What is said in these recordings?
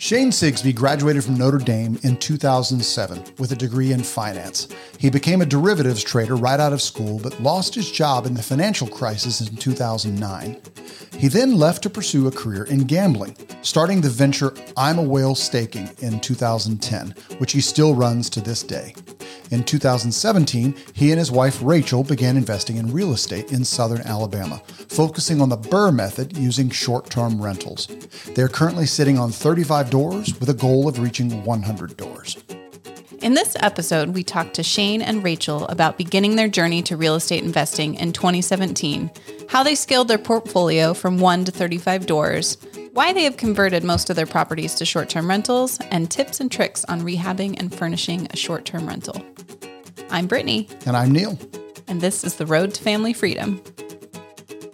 Shane Sigsbee graduated from Notre Dame in 2007 with a degree in finance. He became a derivatives trader right out of school, but lost his job in the financial crisis in 2009. He then left to pursue a career in gambling, starting the venture I'm a Whale Staking in 2010, which he still runs to this day. In 2017, he and his wife Rachel began investing in real estate in southern Alabama, focusing on the BRRRR method using short term rentals. They are currently sitting on 35 doors with a goal of reaching 100 doors. In this episode, we talked to Shane and Rachel about beginning their journey to real estate investing in 2017, how they scaled their portfolio from 1 to 35 doors, why they have converted most of their properties to short term rentals, and tips and tricks on rehabbing and furnishing a short term rental. I'm Brittany. And I'm Neil. And this is The Road to Family Freedom.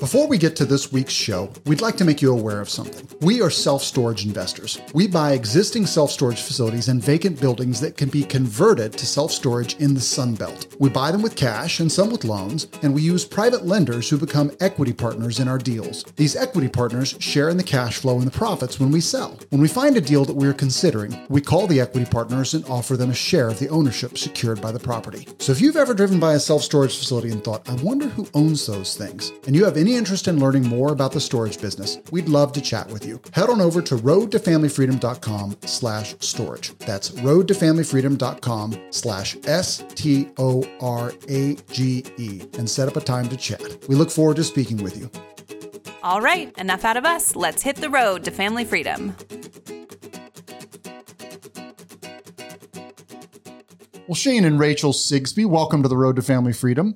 Before we get to this week's show, we'd like to make you aware of something. We are self storage investors. We buy existing self storage facilities and vacant buildings that can be converted to self storage in the Sun Belt. We buy them with cash and some with loans, and we use private lenders who become equity partners in our deals. These equity partners share in the cash flow and the profits when we sell. When we find a deal that we are considering, we call the equity partners and offer them a share of the ownership secured by the property. So if you've ever driven by a self storage facility and thought, I wonder who owns those things, and you have any interest in learning more about the storage business, we'd love to chat with you. Head on over to roadtofamilyfreedom.com slash storage. That's roadtofamilyfreedom.com slash S-T-O-R-A-G-E and set up a time to chat. We look forward to speaking with you. All right, enough out of us. Let's hit the road to family freedom. Well, Shane and Rachel Sigsbee, welcome to the Road to Family Freedom.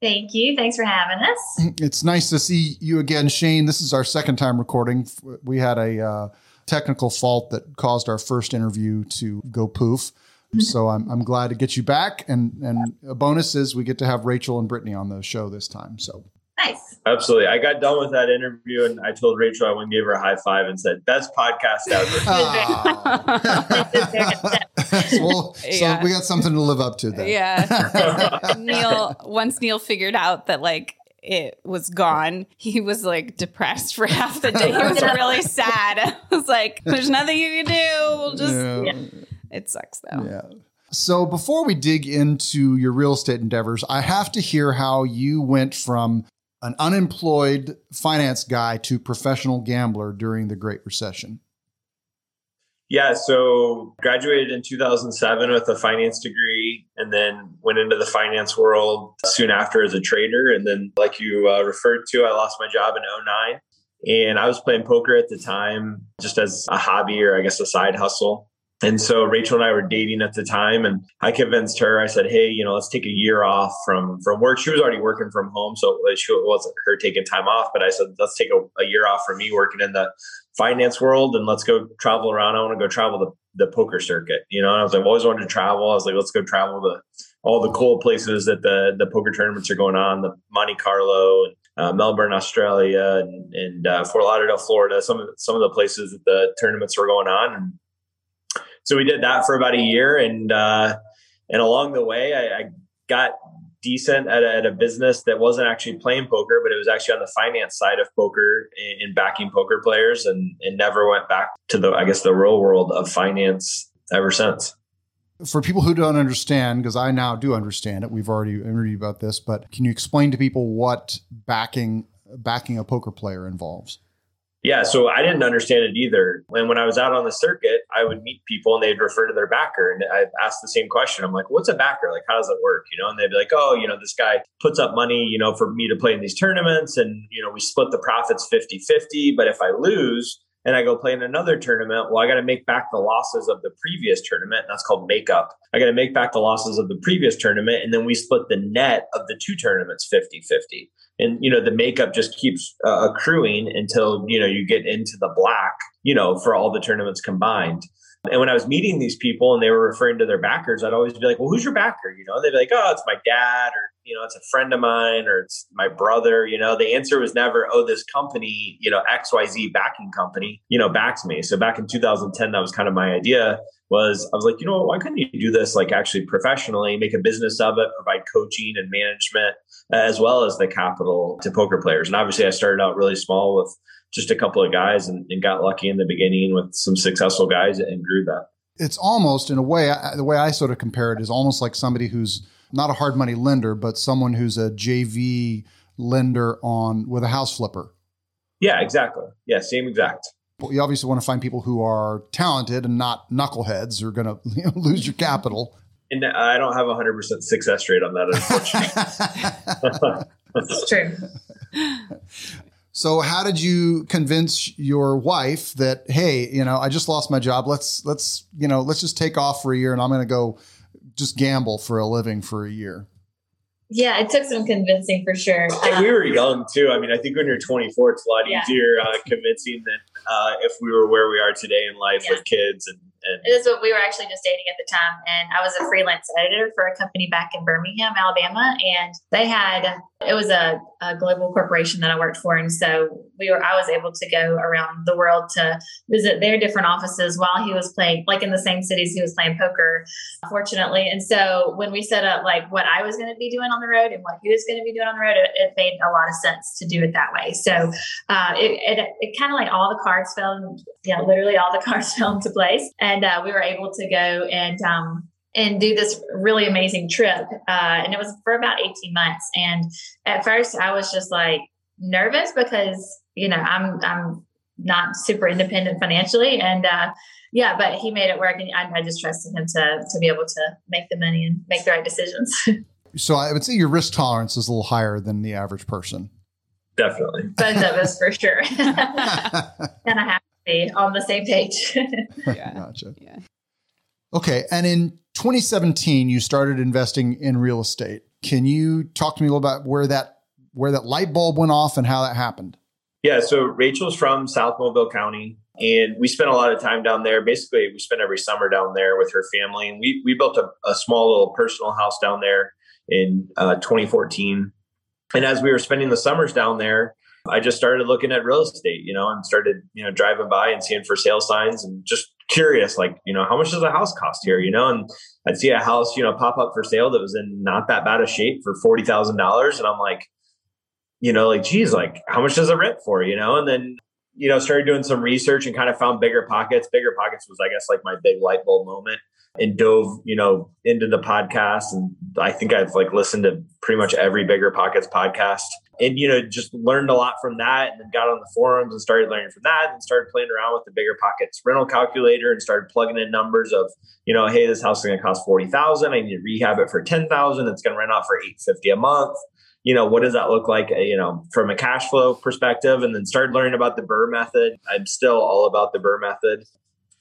Thank you. Thanks for having us. It's nice to see you again, Shane. This is our second time recording. We had a uh, technical fault that caused our first interview to go poof. So I'm, I'm glad to get you back. And, and a bonus is we get to have Rachel and Brittany on the show this time. So nice. Absolutely. I got done with that interview and I told Rachel I went and gave her a high five and said, best podcast ever. Ah. well, so yeah. we got something to live up to then. Yeah. Neil, once Neil figured out that like it was gone, he was like depressed for half the day. He was really sad. I was like, there's nothing you can do. We'll just, yeah. Yeah. it sucks though. Yeah. So before we dig into your real estate endeavors, I have to hear how you went from an unemployed finance guy to professional gambler during the Great Recession? Yeah, so graduated in 2007 with a finance degree and then went into the finance world soon after as a trader. And then, like you uh, referred to, I lost my job in 09. And I was playing poker at the time just as a hobby or I guess a side hustle. And so Rachel and I were dating at the time and I convinced her, I said, Hey, you know, let's take a year off from, from work. She was already working from home. So it wasn't her taking time off, but I said, let's take a, a year off from me working in the finance world and let's go travel around. I want to go travel the, the poker circuit, you know, and I was like, I've always wanted to travel. I was like, let's go travel the, all the cool places that the, the poker tournaments are going on, the Monte Carlo and uh, Melbourne, Australia, and, and uh, Fort Lauderdale, Florida. Some of some of the places that the tournaments were going on, and so we did that for about a year, and uh, and along the way, I, I got decent at a, at a, business that wasn't actually playing poker, but it was actually on the finance side of poker in, backing poker players, and and never went back to the I guess the real world of finance ever since. For people who don't understand, because I now do understand it, we've already interviewed about this, but can you explain to people what backing backing a poker player involves? Yeah, so I didn't understand it either. And when I was out on the circuit, I would meet people and they'd refer to their backer. And I asked the same question. I'm like, what's a backer? Like, how does it work? You know, and they'd be like, oh, you know, this guy puts up money, you know, for me to play in these tournaments. And, you know, we split the profits 50 50. But if I lose, and I go play in another tournament, well, I got to make back the losses of the previous tournament. that's called makeup. I got to make back the losses of the previous tournament. And then we split the net of the two tournaments 50 50 and you know the makeup just keeps uh, accruing until you know you get into the black you know for all the tournaments combined and when I was meeting these people and they were referring to their backers, I'd always be like, well, who's your backer? You know, they'd be like, oh, it's my dad or, you know, it's a friend of mine or it's my brother. You know, the answer was never, oh, this company, you know, XYZ backing company, you know, backs me. So back in 2010, that was kind of my idea was I was like, you know, why couldn't you do this like actually professionally, make a business of it, provide coaching and management as well as the capital to poker players. And obviously I started out really small with just a couple of guys and, and got lucky in the beginning with some successful guys and grew that. It's almost, in a way, the way I sort of compare it is almost like somebody who's not a hard money lender, but someone who's a JV lender on with a house flipper. Yeah, exactly. Yeah, same exact. You obviously want to find people who are talented and not knuckleheads who are going to you know, lose your capital. And I don't have a hundred percent success rate on that, unfortunately. That's true. So how did you convince your wife that hey, you know, I just lost my job. Let's let's you know, let's just take off for a year and I'm going to go just gamble for a living for a year. Yeah, it took some convincing for sure. And we were young too. I mean, I think when you're 24, it's a lot yeah. easier uh, convincing than uh, if we were where we are today in life yeah. with kids and and it is what we were actually just dating at the time. And I was a freelance editor for a company back in Birmingham, Alabama. And they had, it was a, a, global corporation that I worked for. And so we were, I was able to go around the world to visit their different offices while he was playing, like in the same cities he was playing poker, fortunately. And so when we set up like what I was going to be doing on the road and what he was going to be doing on the road, it, it, made a lot of sense to do it that way. So uh, it, it, it kind of like all the cards fell, yeah, literally all the cards fell into place. And uh, we were able to go and um, and do this really amazing trip. Uh, and it was for about 18 months. And at first, I was just like nervous because you know I'm I'm not super independent financially, and uh, yeah, but he made it work, and I, I just trusted him to to be able to make the money and make the right decisions. so I would say your risk tolerance is a little higher than the average person. Definitely, both of us for sure. and I have be on the same page. yeah. Gotcha. Yeah. Okay. And in 2017, you started investing in real estate. Can you talk to me a little about where that where that light bulb went off and how that happened? Yeah, so Rachel's from South Mobile County, and we spent a lot of time down there. Basically, we spent every summer down there with her family, and we we built a, a small little personal house down there in uh, 2014. And as we were spending the summers down there, I just started looking at real estate, you know, and started, you know, driving by and seeing for sale signs and just curious, like, you know, how much does a house cost here, you know? And I'd see a house, you know, pop up for sale that was in not that bad a shape for $40,000. And I'm like, you know, like, geez, like, how much does it rent for, you know? And then, you know, started doing some research and kind of found Bigger Pockets. Bigger Pockets was, I guess, like my big light bulb moment and dove, you know, into the podcast. And I think I've like listened to pretty much every Bigger Pockets podcast and, you know, just learned a lot from that and then got on the forums and started learning from that and started playing around with the Bigger Pockets rental calculator and started plugging in numbers of, you know, hey, this house is going to cost 40000 I need to rehab it for 10000 It's going to rent out for 850 a month. You know what does that look like you know from a cash flow perspective? And then started learning about the BRRRR method. I'm still all about the BRRRR method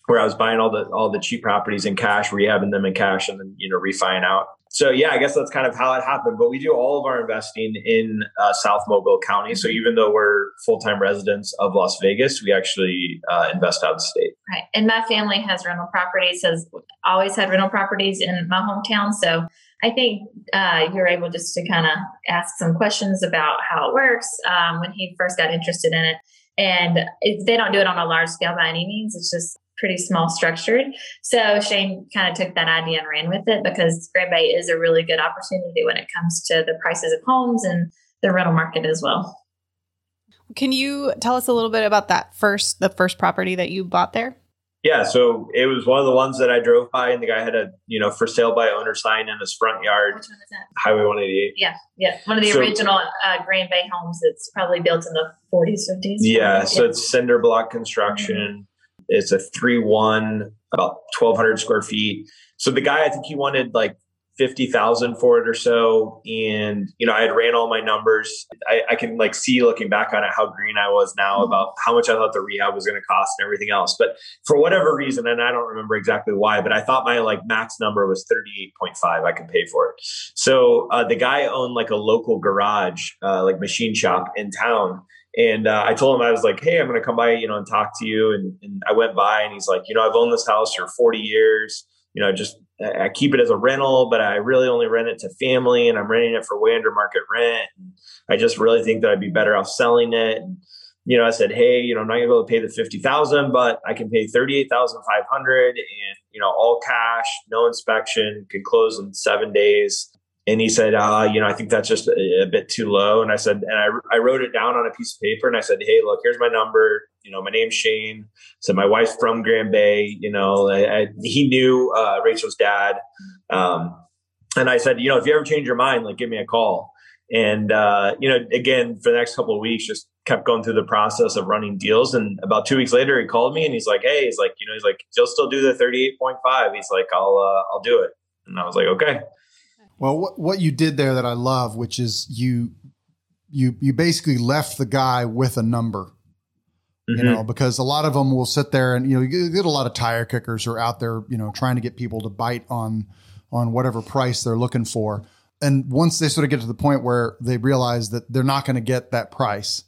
where I was buying all the all the cheap properties in cash, rehabbing them in cash, and then you know refining out. So yeah, I guess that's kind of how it happened. But we do all of our investing in uh, South Mobile County. So even though we're full time residents of Las Vegas, we actually uh, invest out of state. Right, and my family has rental properties. Has always had rental properties in my hometown. So I think uh, you're able just to kind of ask some questions about how it works um, when he first got interested in it. And they don't do it on a large scale by any means. It's just pretty small structured. So Shane kind of took that idea and ran with it because Grand Bay is a really good opportunity when it comes to the prices of homes and the rental market as well. Can you tell us a little bit about that first, the first property that you bought there? Yeah, so it was one of the ones that I drove by, and the guy had a you know for sale by owner sign in his front yard. Which one is that? Highway 188. Yeah, yeah, one of the so, original uh, Grand Bay homes. It's probably built in the 40s, 50s. Yeah, so it's cinder block construction. It's a 3 1, about 1,200 square feet. So the guy, I think he wanted like 50,000 for it or so. And, you know, I had ran all my numbers. I, I, can like see looking back on it how green I was now mm-hmm. about how much I thought the rehab was going to cost and everything else. But for whatever reason, and I don't remember exactly why, but I thought my like max number was 38.5 I could pay for it. So uh, the guy owned like a local garage, uh, like machine shop in town. And uh, I told him, I was like, hey, I'm going to come by, you know, and talk to you. And, and I went by and he's like, you know, I've owned this house for 40 years. You know, just I keep it as a rental, but I really only rent it to family and I'm renting it for way under market rent. And I just really think that I'd be better off selling it. And, you know, I said, hey, you know, I'm not gonna be able to pay the 50,000, but I can pay 38,500 and, you know, all cash, no inspection, can close in seven days and he said, uh, you know, I think that's just a, a, bit too low. And I said, and I, I wrote it down on a piece of paper and I said, Hey, look, here's my number. You know, my name's Shane. So my wife's from Grand Bay, you know, I, I, he knew, uh, Rachel's dad. Um, and I said, you know, if you ever change your mind, like give me a call. And, uh, you know, again, for the next couple of weeks, just kept going through the process of running deals. And about two weeks later, he called me and he's like, Hey, he's like, you know, he's like, you'll still do the 38.5. He's like, I'll, uh, I'll do it. And I was like, okay. Well, what, what you did there that I love, which is you you you basically left the guy with a number. Mm-hmm. You know, because a lot of them will sit there and you know you get a lot of tire kickers who are out there, you know, trying to get people to bite on on whatever price they're looking for. And once they sort of get to the point where they realize that they're not going to get that price,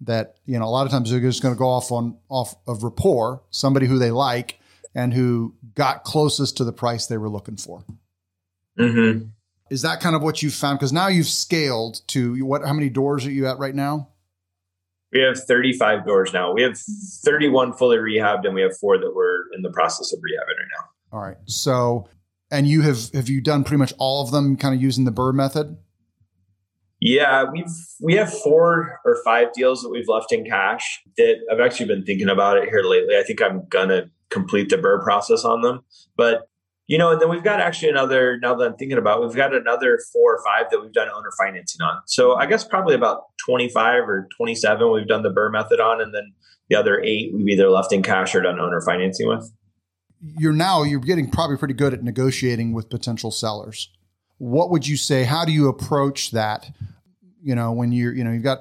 that you know a lot of times they're just going to go off on off of rapport, somebody who they like and who got closest to the price they were looking for. Mm-hmm. Is that kind of what you found? Because now you've scaled to what? How many doors are you at right now? We have 35 doors now. We have 31 fully rehabbed, and we have four that we're in the process of rehabbing right now. All right. So, and you have have you done pretty much all of them, kind of using the BRRRR method? Yeah, we've we have four or five deals that we've left in cash. That I've actually been thinking about it here lately. I think I'm gonna complete the BRRRR process on them, but you know, and then we've got actually another, now that I'm thinking about, we've got another four or five that we've done owner financing on. So I guess probably about 25 or 27 we've done the BRRRR method on. And then the other eight we've either left in cash or done owner financing with. You're now, you're getting probably pretty good at negotiating with potential sellers. What would you say? How do you approach that? You know, when you're, you know, you've got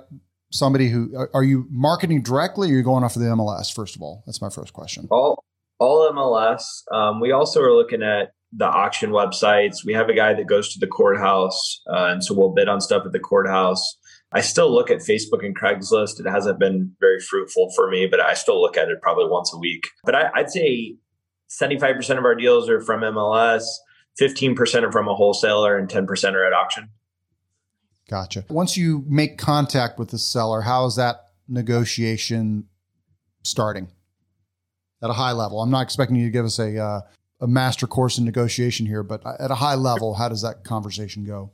somebody who, are you marketing directly or are you going off of the MLS, first of all? That's my first question. All, all MLS. Um, we also are looking at the auction websites. We have a guy that goes to the courthouse, uh, and so we'll bid on stuff at the courthouse. I still look at Facebook and Craigslist. It hasn't been very fruitful for me, but I still look at it probably once a week. But I, I'd say 75% of our deals are from MLS, 15% are from a wholesaler, and 10% are at auction. Gotcha. Once you make contact with the seller, how is that negotiation starting? At a high level? I'm not expecting you to give us a uh, a master course in negotiation here, but at a high level, how does that conversation go?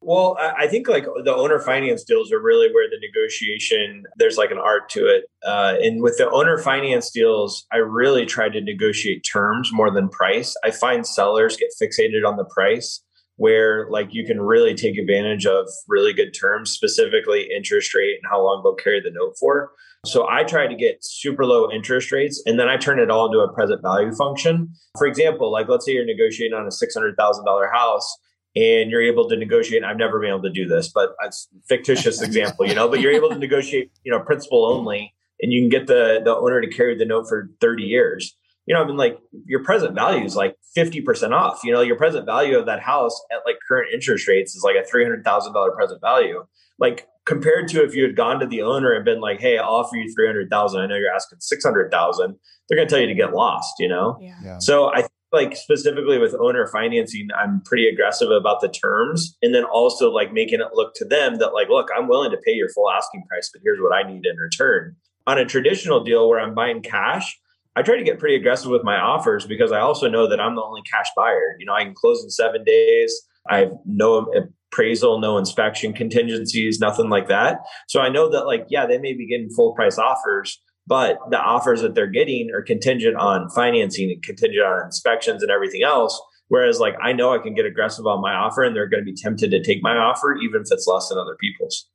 Well, I think like the owner finance deals are really where the negotiation, there's like an art to it. Uh, and with the owner finance deals, I really try to negotiate terms more than price. I find sellers get fixated on the price where like you can really take advantage of really good terms, specifically interest rate and how long they'll carry the note for. So I try to get super low interest rates and then I turn it all into a present value function. For example, like let's say you're negotiating on a $600,000 house and you're able to negotiate. I've never been able to do this, but it's fictitious example, you know, but you're able to negotiate, you know, principal only and you can get the, the owner to carry the note for 30 years. You know, I mean, like your present value is like 50% off. You know, your present value of that house at like current interest rates is like a $300,000 present value. Like compared to if you had gone to the owner and been like, "Hey, I'll offer you three hundred thousand. I know you're asking six hundred thousand. They're going to tell you to get lost, you know. Yeah. yeah. So I like specifically with owner financing, I'm pretty aggressive about the terms, and then also like making it look to them that like, look, I'm willing to pay your full asking price, but here's what I need in return. On a traditional deal where I'm buying cash, I try to get pretty aggressive with my offers because I also know that I'm the only cash buyer. You know, I can close in seven days. I have no appraisal, no inspection contingencies, nothing like that. So I know that, like, yeah, they may be getting full price offers, but the offers that they're getting are contingent on financing and contingent on inspections and everything else. Whereas, like, I know I can get aggressive on my offer and they're going to be tempted to take my offer, even if it's less than other people's.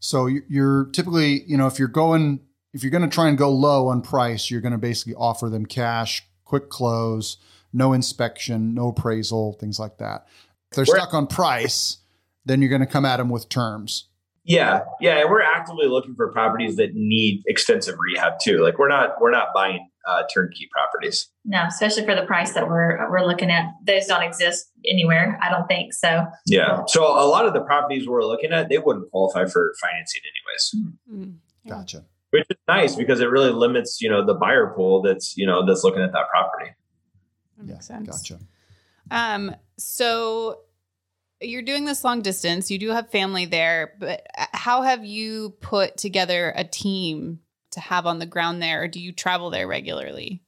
So you're typically, you know, if you're going, if you're going to try and go low on price, you're going to basically offer them cash, quick close, no inspection, no appraisal, things like that. If they're We're, stuck on price, then you're going to come at them with terms. Yeah, yeah, and we're actively looking for properties that need extensive rehab too. Like we're not we're not buying uh, turnkey properties. No, especially for the price that we're we're looking at. Those don't exist anywhere. I don't think so. Yeah, so a lot of the properties we're looking at, they wouldn't qualify for financing anyways. Mm-hmm. Yeah. Gotcha. Which is nice because it really limits you know the buyer pool that's you know that's looking at that property. That makes yeah, sense. Gotcha. Um. So you're doing this long distance. You do have family there, but uh, how have you put together a team to have on the ground there? Or do you travel there regularly?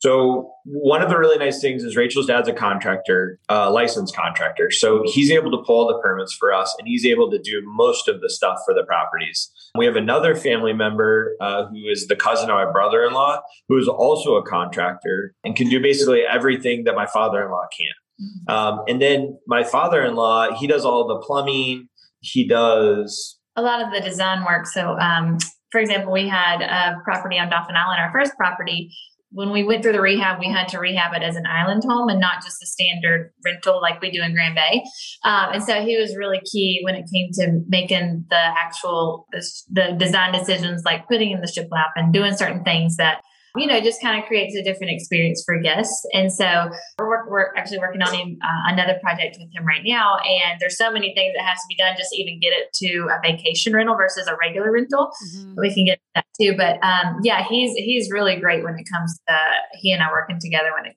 So one of the really nice things is Rachel's dad's a contractor, uh, licensed contractor. So he's able to pull the permits for us, and he's able to do most of the stuff for the properties. We have another family member uh, who is the cousin of my brother-in-law, who is also a contractor and can do basically everything that my father-in-law can. Mm-hmm. Um, and then my father-in-law, he does all the plumbing. He does a lot of the design work. So, um, for example, we had a property on Dauphin Island, our first property when we went through the rehab, we had to rehab it as an island home and not just a standard rental like we do in Grand Bay. Um, and so he was really key when it came to making the actual the, the design decisions, like putting in the shiplap and doing certain things that you know, just kind of creates a different experience for guests. And so we're, we're actually working on uh, another project with him right now. And there's so many things that has to be done just to even get it to a vacation rental versus a regular rental. Mm-hmm. We can get that too. But um, yeah, he's he's really great when it comes to he and I working together when it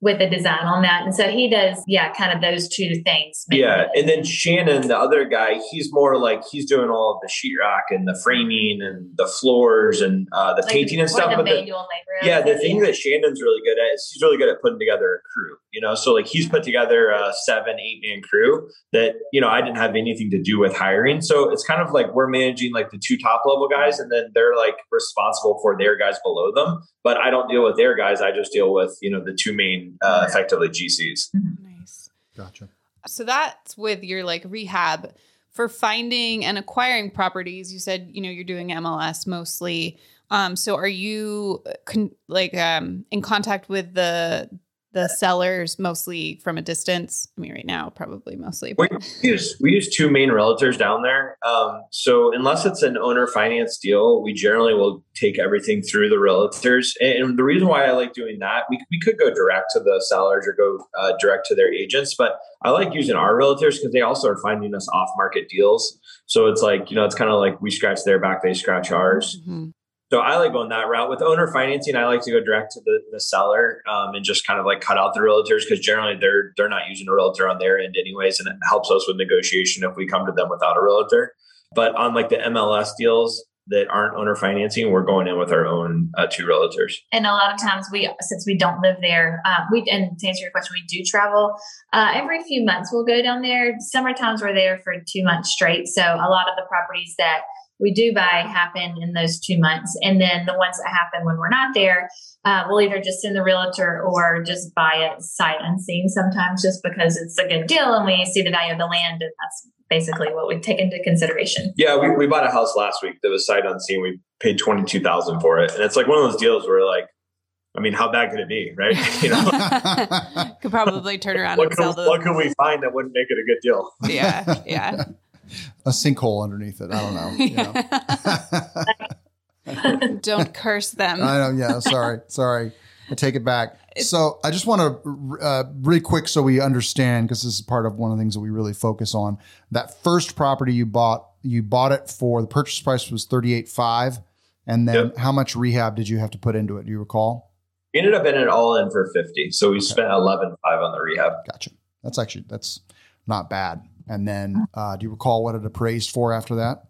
with a design on that. And so he does, yeah, kind of those two things. Yeah. And then Shannon, the other guy, he's more like he's doing all of the sheetrock and the framing and the floors and uh, the like painting and stuff. The but the, yeah, the thing that Shannon's really good at is he's really good at putting together a crew, you know? So like he's put together a seven, eight man crew that, you know, I didn't have anything to do with hiring. So it's kind of like we're managing like the two top level guys and then they're like responsible for their guys below them. But I don't deal with their guys. I just deal with, you know, the two main uh, effectively GCs. Mm-hmm. Nice. Gotcha. So that's with your like rehab for finding and acquiring properties. You said, you know, you're doing MLS mostly. Um, so are you con- like um, in contact with the the sellers mostly from a distance? I mean, right now, probably mostly. We use we use two main realtors down there. Um, so unless it's an owner finance deal, we generally will take everything through the realtors. And the reason why I like doing that, we we could go direct to the sellers or go uh, direct to their agents, but I like using our realtors because they also are finding us off market deals. So it's like you know, it's kind of like we scratch their back, they scratch ours. Mm-hmm. So I like going that route with owner financing. I like to go direct to the, the seller um, and just kind of like cut out the realtors because generally they're they're not using a realtor on their end anyways, and it helps us with negotiation if we come to them without a realtor. But on like the MLS deals that aren't owner financing, we're going in with our own uh, two realtors. And a lot of times we, since we don't live there, uh, we and to answer your question, we do travel uh, every few months. We'll go down there. Summer times we're there for two months straight. So a lot of the properties that we do buy happen in those two months. And then the ones that happen when we're not there, uh, we'll either just send the realtor or just buy it sight unseen sometimes just because it's a good deal and we see the value of the land. And that's basically what we take into consideration. Yeah, we, we bought a house last week that was sight unseen. We paid 22000 for it. And it's like one of those deals where like, I mean, how bad could it be, right? You know, could probably turn around what and sell could, What could we find that wouldn't make it a good deal? Yeah, yeah a sinkhole underneath it. I don't know. You know? don't curse them. I know. Yeah. Sorry. Sorry. I take it back. So I just want to uh, really quick so we understand because this is part of one of the things that we really focus on. That first property you bought, you bought it for the purchase price was thirty eight five, and then yep. how much rehab did you have to put into it? Do you recall? We ended up in it all in for fifty, so we okay. spent eleven five on the rehab. Gotcha. That's actually that's not bad. And then, uh, do you recall what it appraised for after that?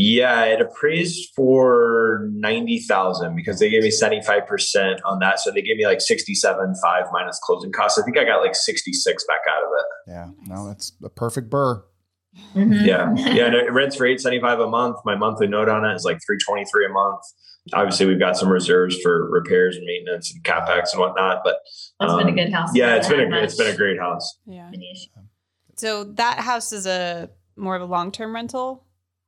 Yeah, it appraised for ninety thousand because they gave me seventy five percent on that, so they gave me like sixty seven five minus closing costs. I think I got like sixty six back out of it. Yeah, no, that's a perfect BRRRR. Mm-hmm. Yeah, yeah, and it rents for eight seventy five a month. My monthly note on it is like three twenty three a month. Obviously, we've got some reserves for repairs and maintenance and capex and whatnot. But that's um, been a um, good house. Yeah, it's been a great, it's been a great house. Yeah. So that house is a more of a long term rental.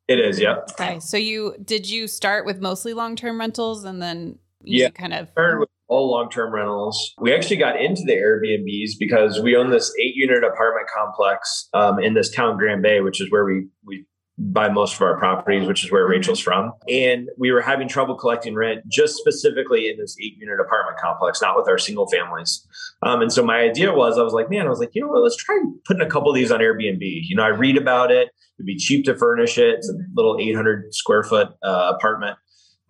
It is, yeah. Okay, so you did you start with mostly long term rentals and then yeah, kind of started with all long term rentals. We actually got into the Airbnbs because we own this eight unit apartment complex um, in this town, Grand Bay, which is where we we buy most of our properties, which is where mm-hmm. Rachel's from. And we were having trouble collecting rent just specifically in this eight unit apartment complex, not with our single families. Um, and so my idea was, I was like, man, I was like, you know what, let's try putting a couple of these on Airbnb. You know, I read about it. It'd be cheap to furnish it. It's a little 800 square foot uh, apartment.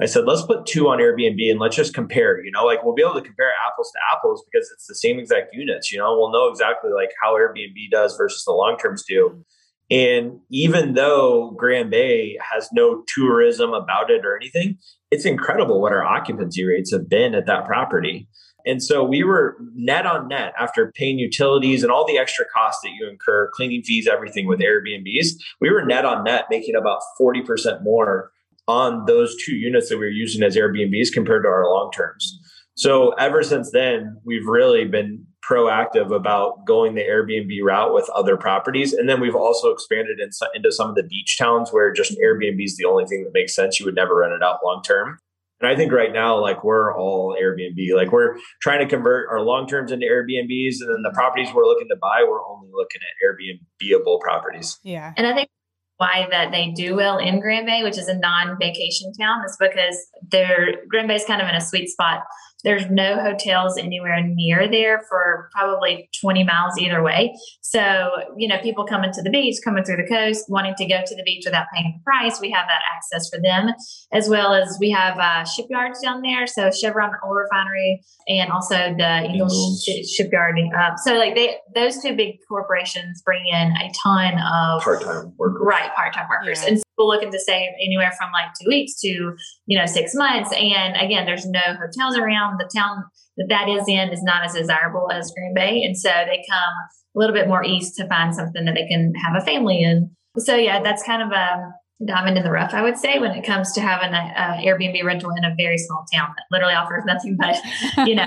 I said, let's put two on Airbnb and let's just compare. You know, like we'll be able to compare apples to apples because it's the same exact units. You know, we'll know exactly like how Airbnb does versus the long terms do. And even though Grand Bay has no tourism about it or anything, it's incredible what our occupancy rates have been at that property. And so we were net on net after paying utilities and all the extra costs that you incur, cleaning fees, everything with Airbnbs. We were net on net making about 40% more on those two units that we were using as Airbnbs compared to our long terms. So ever since then, we've really been proactive about going the Airbnb route with other properties. And then we've also expanded in, into some of the beach towns where just Airbnb is the only thing that makes sense. You would never rent it out long term. And I think right now, like we're all Airbnb. Like we're trying to convert our long terms into Airbnbs, and then the properties we're looking to buy, we're only looking at Airbnbable properties. Yeah. And I think why that they do well in Grand Bay, which is a non-vacation town, is because their Grand Bay is kind of in a sweet spot there's no hotels anywhere near there for probably 20 miles either way. So, you know, people coming to the beach, coming through the coast, wanting to go to the beach without paying the price, we have that access for them, as well as we have uh, shipyards down there. So, Chevron Oil Refinery and also the Ingalls Shipyard. Uh, so, like, they those two big corporations bring in a ton of part time workers. Right, part time workers. Yeah. And people looking to save anywhere from like two weeks to, you know, six months. And again, there's no hotels around. The town that that is in is not as desirable as Grand Bay. And so they come a little bit more east to find something that they can have a family in. So yeah, that's kind of a diamond in the rough, I would say, when it comes to having an Airbnb rental in a very small town that literally offers nothing but, you know,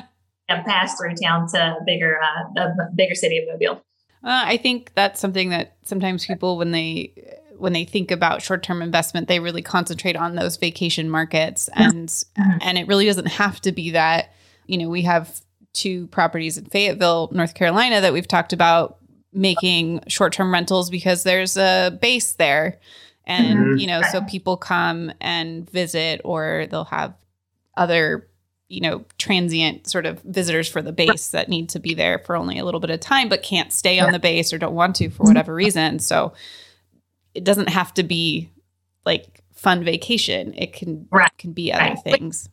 a pass through town to a bigger, uh, a bigger city of Mobile. Uh, I think that's something that sometimes people, when they when they think about short-term investment, they really concentrate on those vacation markets, and mm-hmm. and it really doesn't have to be that. You know, we have two properties in Fayetteville, North Carolina, that we've talked about making short-term rentals because there's a base there, and mm-hmm. you know, so people come and visit, or they'll have other you know transient sort of visitors for the base that need to be there for only a little bit of time but can't stay on the base or don't want to for whatever reason. So it doesn't have to be like fun vacation. It can right. can be other right. things.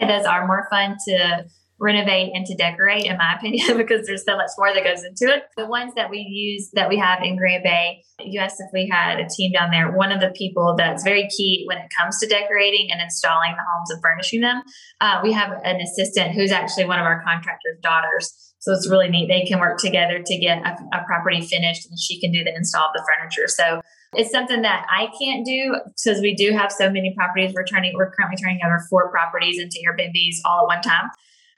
Those are more fun to renovate and to decorate, in my opinion, because there's so much more that goes into it. The ones that we use that we have in Grand Bay, you asked if we had a team down there. One of the people that's very key when it comes to decorating and installing the homes and furnishing them, uh, we have an assistant who's actually one of our contractor's daughters. So it's really neat. They can work together to get a, a property finished and she can do the install of the furniture. So it's something that I can't do because we do have so many properties. We're turning, we're currently turning over four properties into Airbnbs all at one time.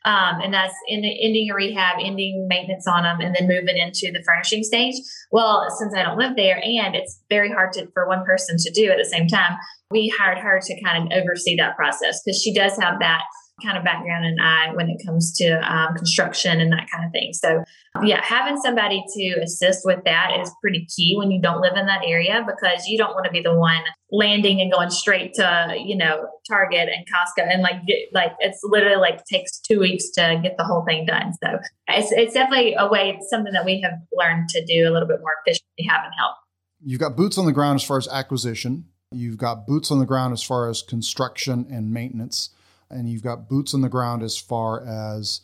Um, and that's in ending a rehab, ending maintenance on them, and then moving into the furnishing stage. Well, since I don't live there, and it's very hard to, for one person to do at the same time, we hired her to kind of oversee that process because she does have that kind of background and I when it comes to um, construction and that kind of thing. So, yeah, having somebody to assist with that is pretty key when you don't live in that area because you don't want to be the one landing and going straight to you know Target and Costco and like get, like it's literally like takes two weeks to get the whole thing done. So it's it's definitely a way something that we have learned to do a little bit more efficiently, having help. You've got boots on the ground as far as acquisition. You've got boots on the ground as far as construction and maintenance and you've got boots on the ground as far as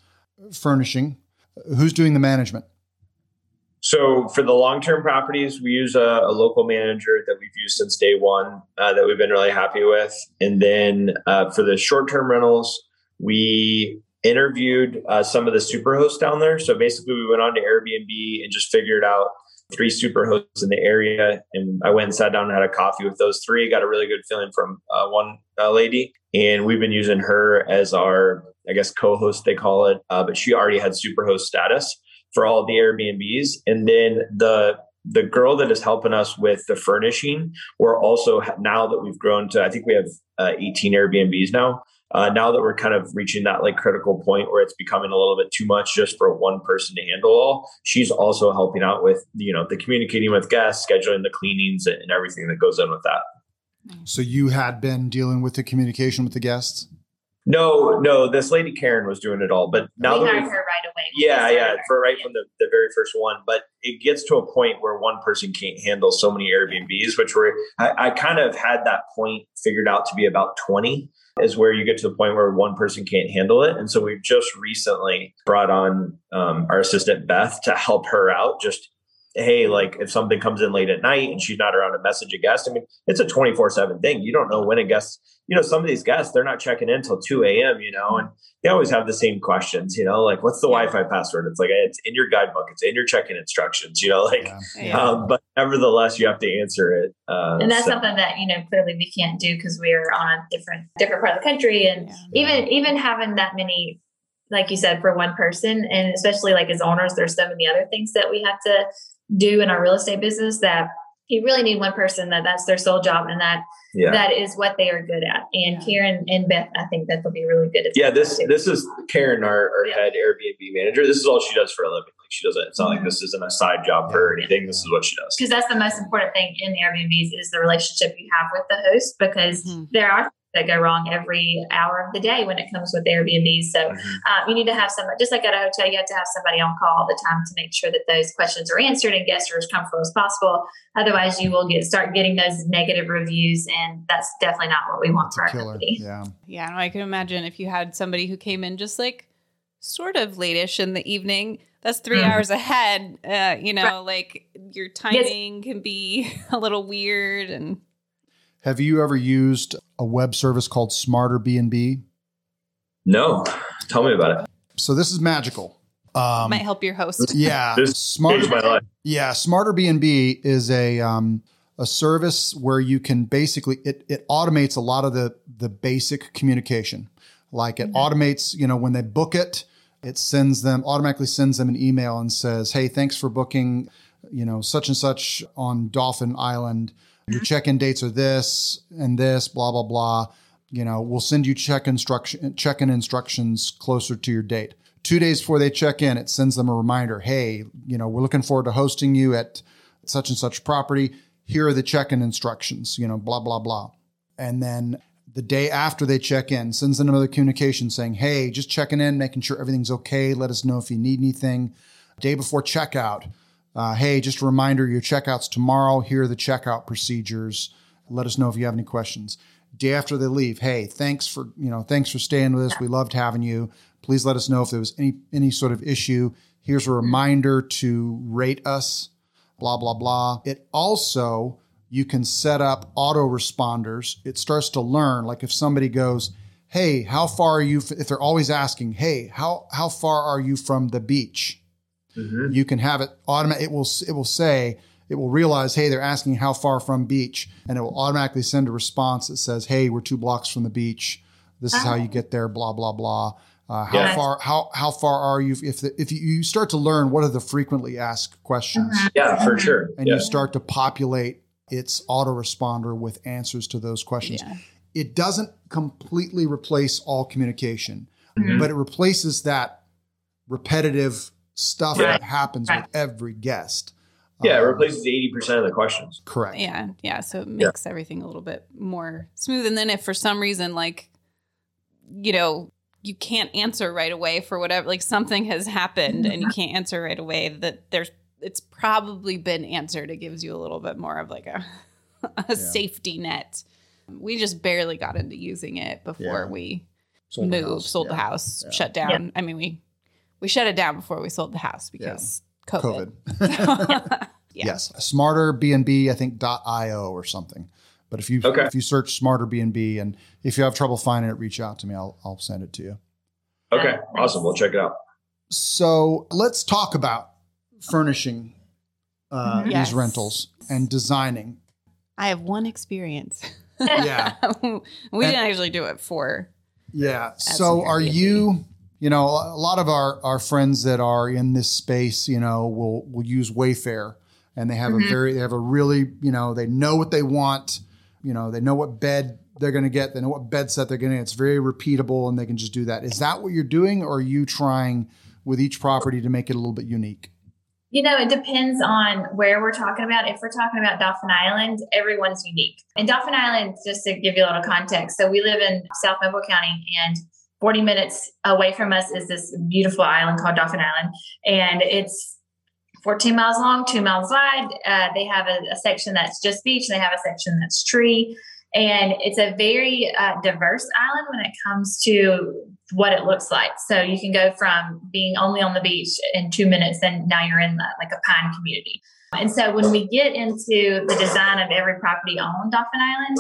furnishing. Who's doing the management? So for the long-term properties, we use a, a, local manager that we've used since day one uh, that we've been really happy with. And then uh, for the short-term rentals, we interviewed uh, some of the super hosts down there. So basically, we went on to Airbnb and just figured out three super hosts in the area. And I went and sat down and had a coffee with those three. Got a really good feeling from uh, one uh, lady. And we've been using her as our, I guess, co host, they call it. Uh, but she already had superhost status for all the Airbnbs. And then the the girl that is helping us with the furnishing, we're also now that we've grown to, I think we have uh, 18 Airbnbs now uh, now that we're kind of reaching that like critical point where it's becoming a little bit too much just for one person to handle all she's also helping out with you know the communicating with guests scheduling the cleanings and everything that goes in with that so you had been dealing with the communication with the guests no, no, this lady Karen was doing it all, but now we hired her right away. Yeah, yeah, for right from the, the very first one. But it gets to a point where one person can't handle so many Airbnbs, which were I, I kind of had that point figured out to be about twenty is where you get to the point where one person can't handle it. And so we've just recently brought on um, our assistant Beth to help her out, just hey, like if something comes in late at night and she's not around to message a guest, I mean, it's a 24 7 thing. You don't know when a guest, you know, some of these guests, they're not checking in until 2 a.m., you know, and they always have the same questions, you know, like what's the Wi Fi password? It's like, it's in your guidebook, it's in your check in instructions, you know, like, yeah. um, but nevertheless, you have to answer it. Uh, and that's so. something that, you know, clearly we can't do because we're on a different, different part of the country. And yeah. even, even having that many like you said, for one person. And especially like as owners, there's so many other things that we have to do in our real estate business that you really need one person that that's their sole job and that yeah. that is what they are good at. And yeah. Karen and Beth, I think that they'll be really good at. Yeah, this too. this is Karen, our, our yeah. head Airbnb manager. This is all she does for a living. Like she does it. It's not mm-hmm. like this isn't a side job for her or anything. This is what she does. Because that's the most important thing in the Airbnbs is the relationship you have with the host. Because mm-hmm. there are that go wrong every hour of the day when it comes with Airbnb. So mm-hmm. uh, you need to have somebody, just like at a hotel, you have to have somebody on call all the time to make sure that those questions are answered and guests are as comfortable as possible. Otherwise, you will get start getting those negative reviews, and that's definitely not what we want for our killer. company. Yeah, yeah. I can imagine if you had somebody who came in just like sort of lateish in the evening. That's 3 mm-hmm. hours ahead. Uh, you know, right. like your timing yes. can be a little weird and have you ever used a web service called Smarter B&B? No. Tell me about it. So this is magical. Um, Might help your host. Yeah. Smarter, Yeah, Smarter B&B is a um, a service where you can basically it it automates a lot of the the basic communication. Like it mm-hmm. automates, you know, when they book it, it sends them automatically sends them an email and says, "Hey, thanks for booking, you know, such and such on Dauphin Island." Your check-in dates are this and this, blah blah blah. You know, we'll send you check instruction check-in instructions closer to your date. Two days before they check in, it sends them a reminder. Hey, you know, we're looking forward to hosting you at such and such property. Here are the check-in instructions. You know, blah blah blah. And then the day after they check in, sends them another communication saying, "Hey, just checking in, making sure everything's okay. Let us know if you need anything." Day before checkout, uh, hey, just a reminder, your checkout's tomorrow. Here are the checkout procedures. Let us know if you have any questions. Day after they leave, hey, thanks for you know thanks for staying with us. We loved having you. Please let us know if there was any any sort of issue. Here's a reminder to rate us. Blah blah blah. It also you can set up autoresponders. It starts to learn like if somebody goes, "Hey, how far are you?" If they're always asking, "Hey, how how far are you from the beach?" Mm-hmm. You can have it automatic. It will it will say it will realize, hey, they're asking how far from beach, and it will automatically send a response that says, hey, we're two blocks from the beach. This is how you get there. Blah blah blah. Uh, how yeah. far how how far are you? If the, if you start to learn what are the frequently asked questions, mm-hmm. yeah, for sure, and yeah. you start to populate its autoresponder with answers to those questions. Yeah. It doesn't completely replace all communication, mm-hmm. but it replaces that repetitive stuff yeah. that happens with every guest. Yeah, um, it replaces eighty percent of the questions. Correct. Yeah, yeah. So it makes yeah. everything a little bit more smooth. And then if for some reason, like, you know, you can't answer right away for whatever, like something has happened and you can't answer right away, that there's it's probably been answered. It gives you a little bit more of like a a yeah. safety net. We just barely got into using it before we sold moved, sold the house, shut down. I mean, we we shut it down before we sold the house because yeah. COVID. COVID. yeah. Yes, smarter BNB, I think .io or something. But if you okay. if you search smarter BNB and if you have trouble finding it, reach out to me. I'll I'll send it to you. Okay, awesome. We'll check it out. So let's talk about furnishing uh, mm-hmm. yes. these rentals and designing. I have one experience. Yeah, we and, didn't actually do it for. Yeah. So are you? You know, a lot of our, our friends that are in this space, you know, will will use Wayfair and they have mm-hmm. a very they have a really, you know, they know what they want, you know, they know what bed they're going to get, they know what bed set they're going to. It's very repeatable and they can just do that. Is that what you're doing or are you trying with each property to make it a little bit unique? You know, it depends on where we're talking about. If we're talking about Dauphin Island, everyone's unique. And Dauphin Island, just to give you a little context, so we live in South Mobile County and 40 minutes away from us is this beautiful island called Dauphin Island. And it's 14 miles long, two miles wide. Uh, they have a, a, section that's just beach, they have a section that's tree. And it's a very uh, diverse island when it comes to what it looks like. So you can go from being only on the beach in two minutes, and now you're in the, like a pine community. And so when we get into the design of every property on Dauphin Island,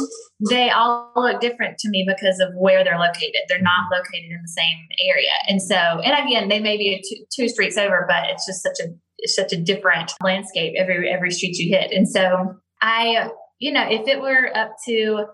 they all look different to me because of where they're located. They're not located in the same area. And so, and again, they may be two, two streets over, but it's just such a such a different landscape every every street you hit. And so I, you know, if it were up to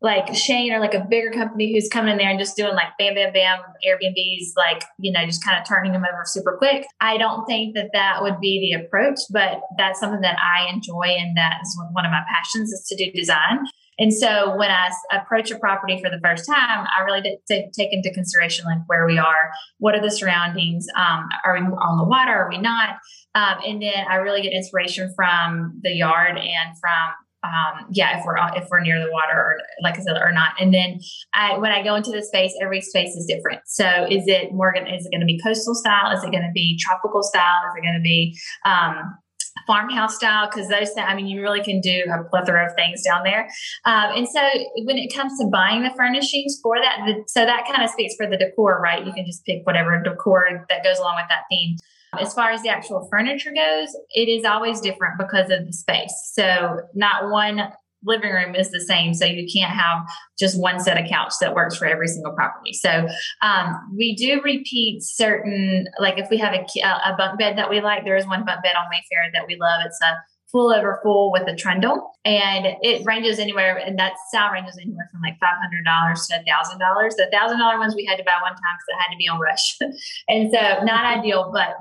like Shane or like a bigger company who's coming in there and just doing like bam, bam, bam Airbnbs, like, you know, just kind of turning them over super quick. I don't think that that would be the approach, but that's something that I enjoy. And that is one of my passions is to do design. And so when I approach a property for the first time, I really did take, take into consideration like where we are, what are the surroundings, um, are we on the water, are we not? Um, and then I really get inspiration from the yard and from um, yeah, if we're if we're near the water or like I said or not. And then I, when I go into the space, every space is different. So is it Morgan? is it going to be coastal style? Is it going to be tropical style? Is it going to be um, farmhouse style because those i mean you really can do a plethora of things down there um, and so when it comes to buying the furnishings for that the, so that kind of speaks for the decor right you can just pick whatever decor that goes along with that theme as far as the actual furniture goes, it is always different because of the space. So, not one living room is the same. So, you can't have just one set of couch that works for every single property. So, um, we do repeat certain, like if we have a, a bunk bed that we like, there is one bunk bed on Wayfair that we love. It's a full over full with a trundle and it ranges anywhere and that style ranges anywhere from like $500 to $1000 the $1000 ones we had to buy one time because it had to be on rush and so not ideal but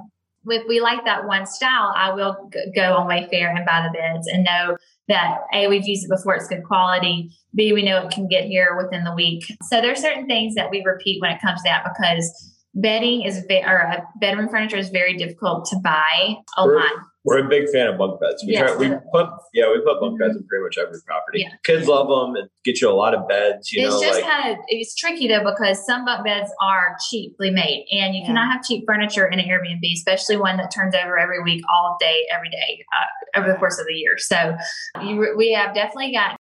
if we like that one style, I will go on Wayfair and buy the beds and know that A, we've used it before, it's good quality. B, we know it can get here within the week. So there's certain things that we repeat when it comes to that because bedding is or uh, bedroom furniture is very difficult to buy online. We're a big fan of bunk beds. We, yes. try, we put yeah we put bunk beds in pretty much every property. Yeah. Kids love them. and get you a lot of beds. You it's know, just like, kind of it's tricky though because some bunk beds are cheaply made, and you yeah. cannot have cheap furniture in an Airbnb, especially one that turns over every week, all day, every day, uh, over the course of the year. So you, we have definitely got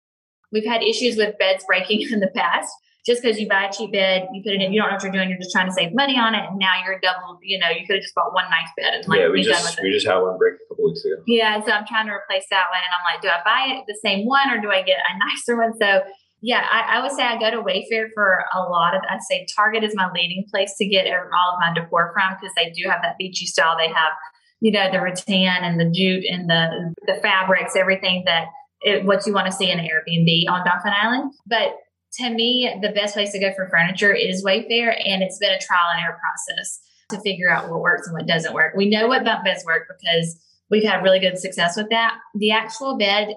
we've had issues with beds breaking in the past just because you buy a cheap bed, you put it in, you don't know what you're doing, you're just trying to save money on it, and now you're double, you know, you could have just bought one nice bed and like yeah, we just we just had one break a couple weeks ago. Yeah, so I'm trying to replace that one, and I'm like, do I buy the same one or do I get a nicer one? So yeah, I, I, would say I go to Wayfair for a lot of. I'd say Target is my leading place to get all of my decor from because they do have that beachy style. They have, you know, the rattan and the jute and the the fabrics, everything that it, what you want to see in an Airbnb on Dauphin Island. But to me, the best place to go for furniture is Wayfair, and it's been a trial and error process to figure out what works and what doesn't work. We know what bunk beds work because we've had really good success with that. The actual bed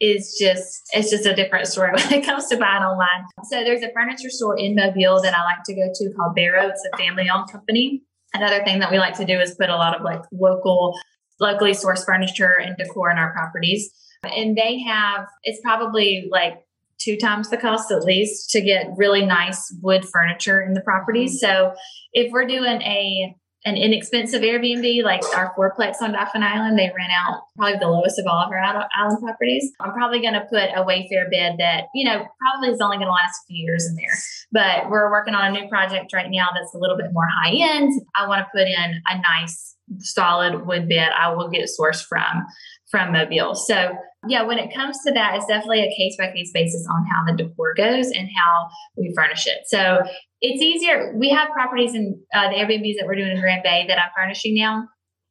is just it's just a different story when it comes to buying online. So there's a furniture store in Mobile that I like to go to called Barrow. It's a family-owned company. Another thing that we like to do is put a lot of like local, locally sourced furniture and decor in our properties. And they have it's probably like two times the cost at least to get really nice wood furniture in the property. Mm-hmm. So if we're doing a an inexpensive Airbnb like our fourplex on Dauphin Island, they rent out probably the lowest of all of our island properties. I'm probably going to put a Wayfair bed that, you know, probably is only going to last a few years in there. But we're working on a new project right now that's a little bit more high end. I want to put in a nice solid wood bed I will get sourced from from Mobile. So yeah, when it comes to that, it's definitely a case by case basis on how the decor goes and how we furnish it. So it's easier. We have properties in uh, the Airbnbs that we're doing in Grand Bay that I'm furnishing now.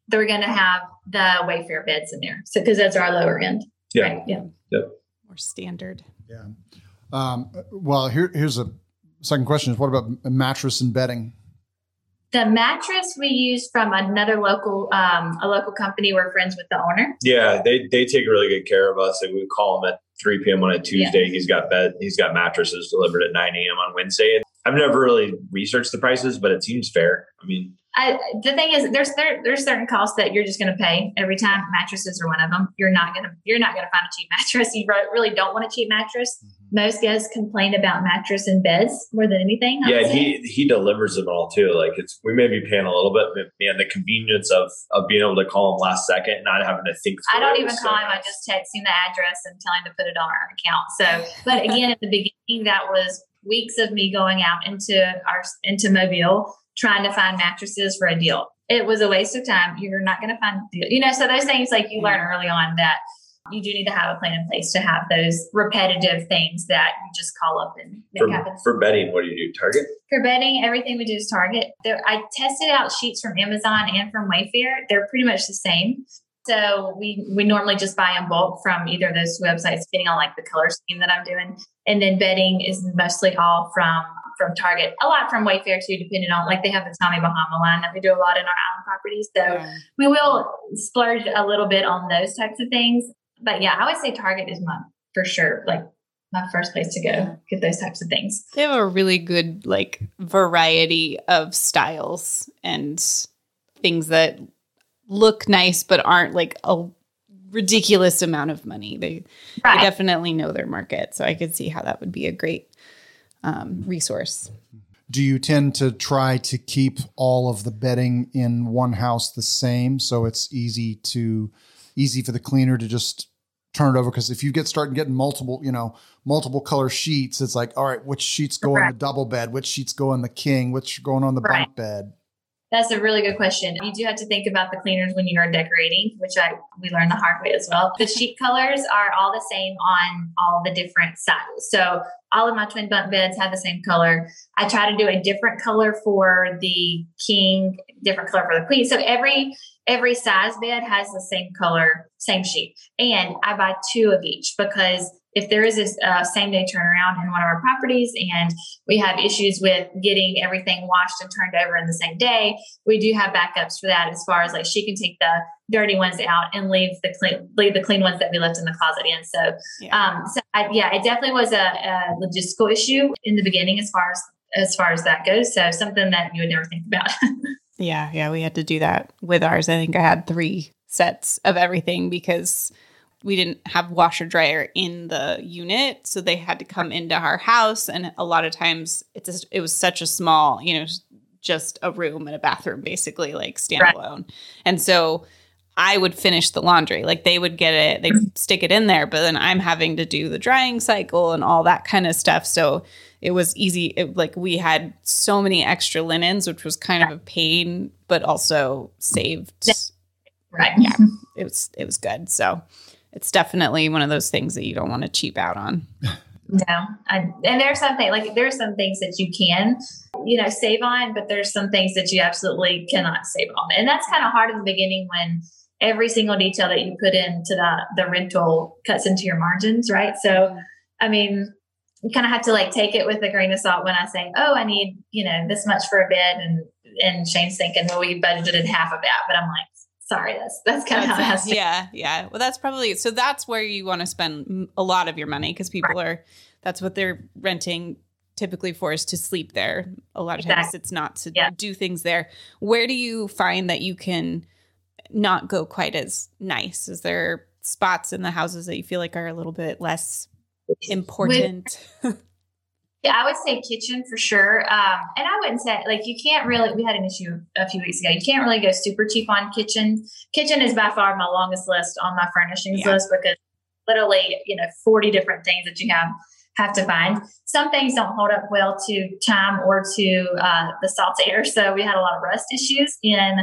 They're going to have the Wayfair beds in there, so because that's our lower end. Yeah, right? yeah, yep. More standard. Yeah. Um, well, here, here's a second question: Is what about mattress and bedding? The mattress we use from another local um, a local company we're friends with the owner. Yeah they they take really good care of us and we call him at 3 p.m on a tuesday. Yeah. he's got bed he's got mattresses delivered at 9 a.m on wednesday and i've never really researched the prices but it seems fair. I mean I, the thing is, there's there, there's certain costs that you're just going to pay every time. Mattresses are one of them. You're not gonna you're not gonna find a cheap mattress. You really don't want a cheap mattress. Mm-hmm. Most guests complain about mattress and beds more than anything. I yeah, he he delivers them all too. Like it's we may be paying a little bit, but man, the convenience of of being able to call him last second, not having to think. I don't even call so him. Nice. I just text him the address and tell him to put it on our account. So, but again, at the beginning, that was weeks of me going out into our into Mobile trying to find mattresses for a deal. it was a waste of time. You're not going to find, deal. you know, so those things like you learn mm-hmm. early on that you do need to have a plan in place to have those repetitive things that you just call up and make For, happen. for bedding, what do you do? Target? For bedding, everything we do is Target. There, I tested out sheets from Amazon and from Wayfair. They're pretty much the same. So we we normally just buy in bulk from either of those websites, depending on like the color scheme that I'm doing. And then bedding is mostly all from from Target, a lot from Wayfair too, depending on like they have the Tommy Bahama line that we do a lot in our island properties. So Yeah. we will splurge a little bit on those types of things. But yeah, I would say Target is my for sure like my first place to go get those types of things. They have a really good like variety of styles and things that look nice but aren't like a ridiculous amount of money. They, they definitely know their market, so I could see how that would be a great um, resource. Do you tend to try to keep all of the bedding in one house the same so it's easy to easy for the cleaner to just turn it over because if you get starting getting multiple, you know, multiple color sheets, it's like, all right, which sheets go in Right. the double bed, which sheets go on the king, which going on the Right. bunk bed. That's a really good question. You do have to think about the cleaners when you are decorating, which I we learned the hard way as well. The sheet colors are all the same on all the different sizes. So all of my twin bunk beds have the same color. I try to do a different color for the king, different color for the queen. So every every size bed has the same color, same sheet. And I buy two of each because if there is a uh, same day turnaround in one of our properties and we have issues with getting everything washed and turned over in the same day, we do have backups for that as far as like she can take the dirty ones out and leave the clean leave the clean ones that we left in the closet in. So Yeah. um so I, yeah, it definitely was a, a logistical issue in the beginning as far as as far as that goes. So something that you would never think about. Yeah, yeah, we had to do that with ours. I think I had three sets of everything because we didn't have washer dryer in the unit, so they had to come into our house. And a lot of times, it's just, it was such a small, you know, just a room and a bathroom, basically like standalone. And so I would finish the laundry. Like they would get it, they mm-hmm. stick it in there, but then I'm having to do the drying cycle and all that kind of stuff. So it was easy. It, like we had so many extra linens, which was kind of a pain, but also saved. right. Yeah, it was it was good. So it's definitely one of those things that you don't want to cheap out on. No, I, and there's something like there's some things that you can, you know, save on, but there's some things that you absolutely cannot save on, and that's kind of hard in the beginning when every single detail that you put into the the rental cuts into your margins, right? So, I mean, you kind of have to like take it with a grain of salt when I say, oh, I need you know this much for a bed, and and Shane's thinking, well, we budgeted half of that, but I'm like, sorry, that's that's kind of how it has to. yeah, yeah. Well, that's probably so. That's where you want to spend a lot of your money because people are. That's what they're renting typically for is to sleep there. A lot of times it's not to Yeah. do things there. Where do you find that you can not go quite as nice? Is there spots in the houses that you feel like are a little bit less important? Yeah, I would say kitchen for sure. Um, and I wouldn't say like you can't really. We had an issue a few weeks ago. You can't really go super cheap on kitchen. Kitchen is by far my longest list on my furnishings Yeah. list because literally, you know, forty different things that you have have to find. Some things don't hold up well to time or to uh, the salt air. So we had a lot of rust issues in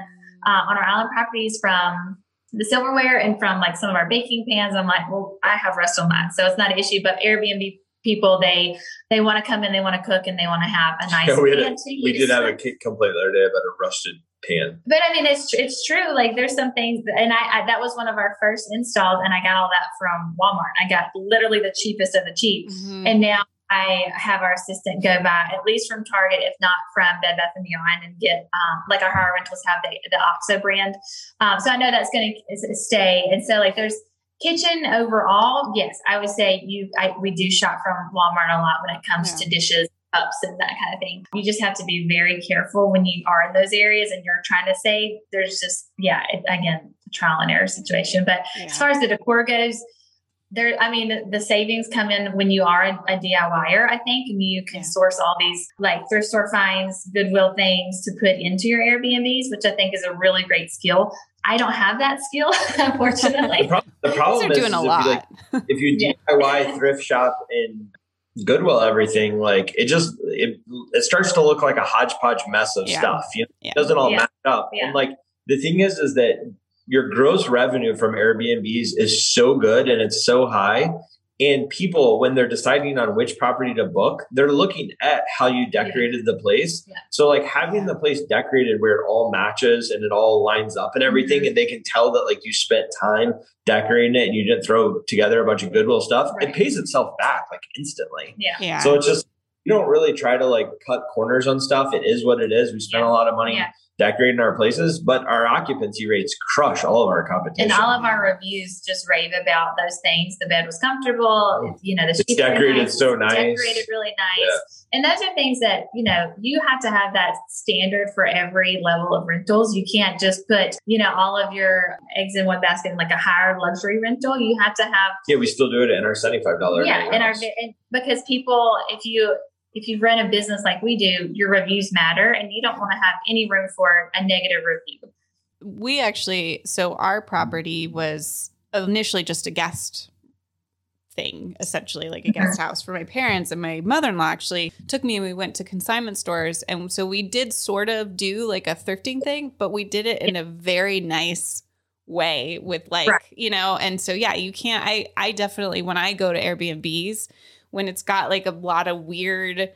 uh, on our island properties from the silverware and from like some of our baking pans. I'm like, well, I have rust on mine, so it's not an issue. But Airbnb people, they they want to come in, they want to cook, and they want to have a nice Yeah, we had a- pan to We use. did have a kid complaint the other day about a rusted pan. But I mean, it's it's true. Like there's some things, and I, I that was one of our first installs, and I got all that from Walmart. I got literally the cheapest of the cheap, Mhm. and now I have our assistant go buy at least from Target, if not from Bed Bath and Beyond, and get um, like our higher rentals have the the OXO brand. Um, so I know that's going to stay, and so like there's kitchen overall. Yes, I would say you. I, we do shop from Walmart a lot when it comes Yeah. to dishes. Cups and that kind of thing. You just have to be very careful when you are in those areas and you're trying to save. There's just, yeah, it, again, trial and error situation. But Yeah. as far as the decor goes, there, I mean, the, the savings come in when you are a, a DIYer, I think, and you can Yeah. source all these like thrift store finds, Goodwill things to put into your Airbnbs, which I think is a really great skill. I don't have that skill, The, unfortunately. pro- the These problem are is, doing a is if you, lot. like, if you Yeah. DIY thrift shop in Goodwill everything, like it just it it starts to look like a hodgepodge mess of Yeah. stuff. You know, Yeah. it doesn't all Yeah. match up. Yeah. And like the thing is, is that your gross revenue from Airbnbs is so good and it's so high. And people, when they're deciding on which property to book, they're looking at how you decorated the place. Yeah. So, like having the place decorated where it all matches and it all lines up and everything, Mhm. and they can tell that like you spent time decorating it and you didn't throw together a bunch of Goodwill stuff, Right. it pays itself back like instantly. Yeah. Yeah. So it's just you don't really try to like cut corners on stuff. It is what it is. We spent Yeah. a lot of money Yeah. Decorating our places, but our occupancy rates crush all of our competition. And all of our reviews just rave about those things. The bed was comfortable. You know, the sheets decorated nice, so nice. Decorated really nice. And those are things that, you know, you have to have that standard for every level of rentals. You can't just put, you know, all of your eggs in one basket in like a higher luxury rental. You have to have yeah, we still do it in our seventy-five dollar. yeah, and our and because people, if you if you run a business like we do, your reviews matter, and you don't want to have any room for a negative review. we actually so our property was initially just a guest thing essentially like a mm-hmm. guest house for my parents and my mother-in-law actually took me and we went to consignment stores and so we did sort of do like a thrifting thing but we did it in a very nice way with like Right. you know and so yeah you can't i i definitely when i go to airbnbs when it's got like a lot of weird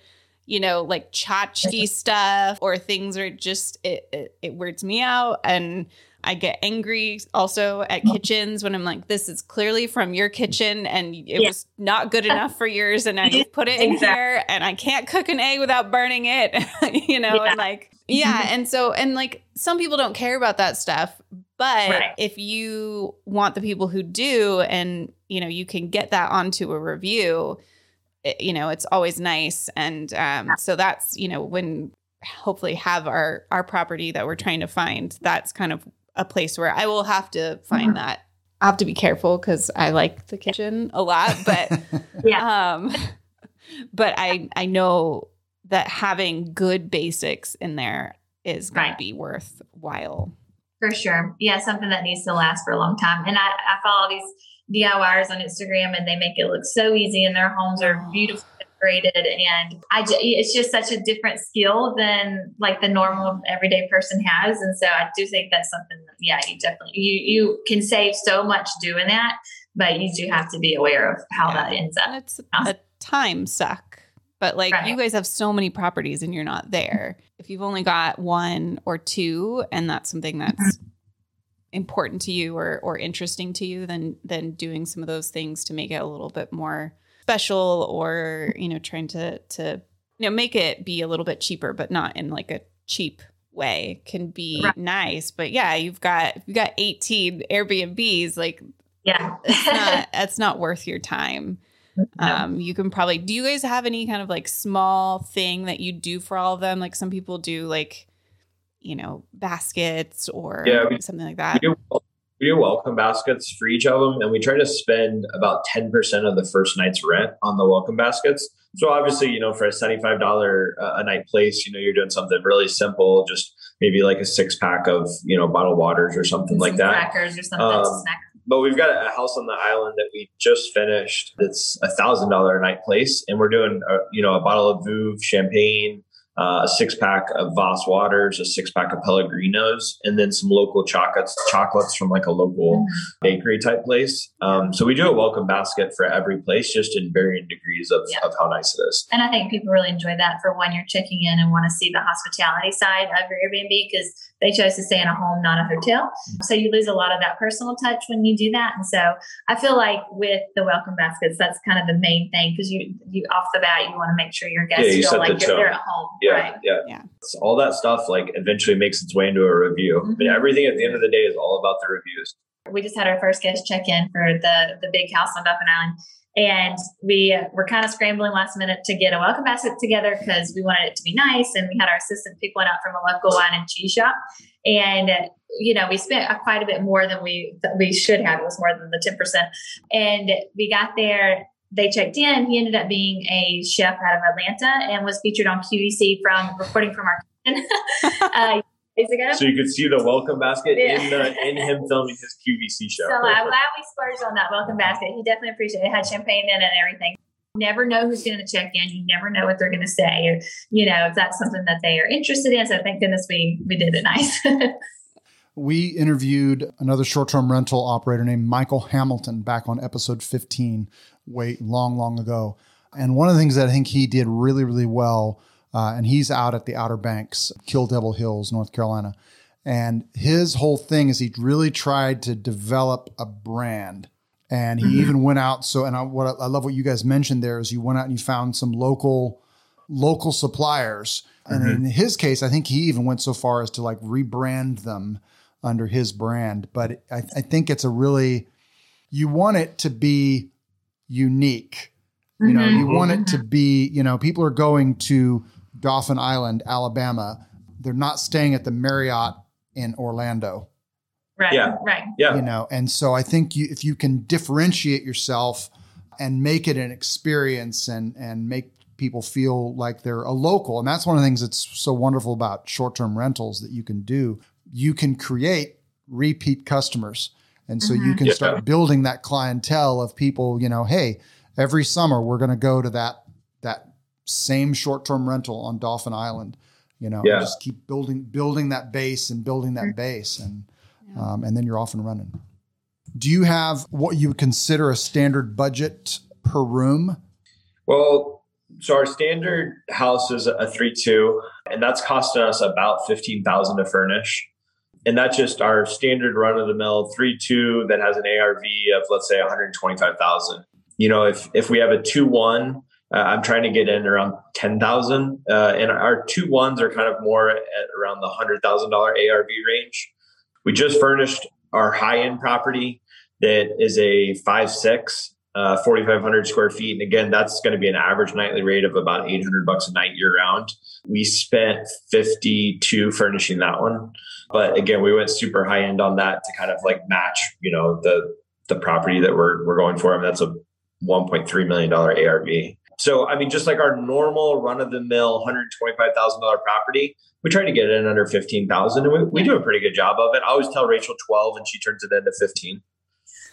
you know like tchotchke stuff or things are just it, it it weirds me out and I get angry also at oh. kitchens when I'm like, this is clearly from your kitchen and it Yeah. was not good enough for yours. And I put it in Exactly. here and I can't cook an egg without burning it, you know, Yeah. and like, yeah. Mm-hmm. And so, and like some people don't care about that stuff. But Right. if you want the people who do, and, you know, you can get that onto a review, it- you know, it's always nice. And um, so that's, you know, when hopefully have our our property that we're trying to find that's kind of a place where i will have to find Mhm. that i have to be careful because i like the kitchen a lot but Yeah. um but i i know that having good basics in there is going Right. to be worthwhile For sure. Yeah, something that needs to last for a long time. And I, I follow these DIYers on Instagram and they make it look so easy and their homes are beautifully decorated. And I it's just such a different skill than like the normal everyday person has. And so I do think that's something that, yeah, you definitely, you, you can save so much doing that, but you do have to be aware of how Yeah. that ends up. it's a time suck but like Right. you guys have so many properties and you're not there if you've only got one or two and that's something that's mm-hmm. Important to you or or interesting to you than than doing some of those things to make it a little bit more special or you know trying to to you know make it be a little bit cheaper but not in like a cheap way can be Right. nice but yeah you've got you've got 18 airbnbs like Yeah. it's not that's not worth your time um you can probably do you guys have any kind of like small thing that you do for all of them like some people do like you know baskets or Yeah, we- something like we that do, we do welcome baskets for each of them, and we try to spend about ten percent of the first night's rent on the welcome baskets. So obviously, you know, for a seventy-five dollar uh, a night place, you know, you're doing something really simple, just maybe like a six pack of you know bottled waters or something like that. Crackers or something. Um. But we've got a house on the island that we just finished. It's a thousand dollar a night place, and we're doing a, you know a bottle of Veuve champagne, uh, a six pack of Voss waters, a six pack of Pellegrinos, and then some local chocolates chocolates from like a local bakery type place. Um, so we do a welcome basket for every place, just in varying degrees of, Yeah. of how nice it is. And I think people really enjoy that for when you're checking in and want to see the hospitality side of your Airbnb because they chose to stay in a home, not a hotel. So you lose a lot of that personal touch when you do that. And so I feel like with the welcome baskets, that's kind of the main thing because you, you off the bat, you want to make sure your guests Yeah, you feel like the you're, they're at home. Yeah, Right. yeah, Yeah. So all that stuff like eventually makes its way into a review. I mean, Mhm. everything at the end of the day is all about the reviews. we just had our first guest check in for the the big house on Dauphin Island. And we were kind of scrambling last minute to get a welcome basket together because we wanted it to be nice. And we had our assistant pick one out from a local wine and cheese shop. And, you know, we spent quite a bit more than we we should have. It was more than the 10%. And we got there, they checked in. He ended up being a chef out of Atlanta and was featured on QVC from reporting from our kitchen uh. So you could see the welcome basket Yeah. in the in him filming his QVC show. So I'm glad we splurged on that welcome basket. He definitely appreciated it. It had champagne in it and everything. never know who's going to check in. You never know what they're going to say, or you know if that's something that they are interested in. So thank goodness we we did it nice. we interviewed another short-term rental operator named Michael Hamilton back on episode 15, way long, long ago. And one of the things that I think he did really, really well, uh, and he's out at the Outer Banks, Kill Devil Hills, North Carolina. And his whole thing is he really tried to develop a brand and he mm-hmm. even went out. So, and I, what I love what you guys mentioned there is you went out and you found some local local suppliers. And mm-hmm. in his case, I think he even went so far as to like rebrand them under his brand. But I, I think it's a really you want it to be unique. You mm-hmm. know, you want it to mm-hmm. be. You know, people are going to Dauphin Island, Alabama. They're not staying at the Marriott in Orlando. Right. Yeah. Right. Yeah. You know, and so I think you, if you can differentiate yourself and make it an experience and and make people feel like they're a local, and that's one of the things that's so wonderful about short-term rentals that you can do. You can create repeat customers. And so mm-hmm. you can yeah. start building that clientele of people, you know, hey, every summer we're going to go to that that same short-term rental on Dauphin Island, you know, yeah. just keep building building that base and building that base and um, and then you're off and running. Do you have what you would consider a standard budget per room? Well, so our standard house is a three two, and that's costing us about fifteen thousand to furnish. And that's just our standard run of the mill three two that has an ARV of let's say one hundred twenty five thousand. You know, if if we have a two one, uh, I'm trying to get in around ten thousand, uh, and our two ones are kind of more at around the hundred thousand dollar ARV range. We just furnished our high end property that is a five six, uh, 4,500 square feet. And again, that's going to be an average nightly rate of about 800 bucks a night year round. We spent 52 furnishing that one. But again, we went super high end on that to kind of like match, you know, the the property that we're we're going for. I mean, that's a 1.3 million dollar ARV. So, I mean, just like our normal run of the mill $125,000 property, we try to get it in under 15,000 and we, we do a pretty good job of it. I always tell Rachel 12 and she turns it into 15.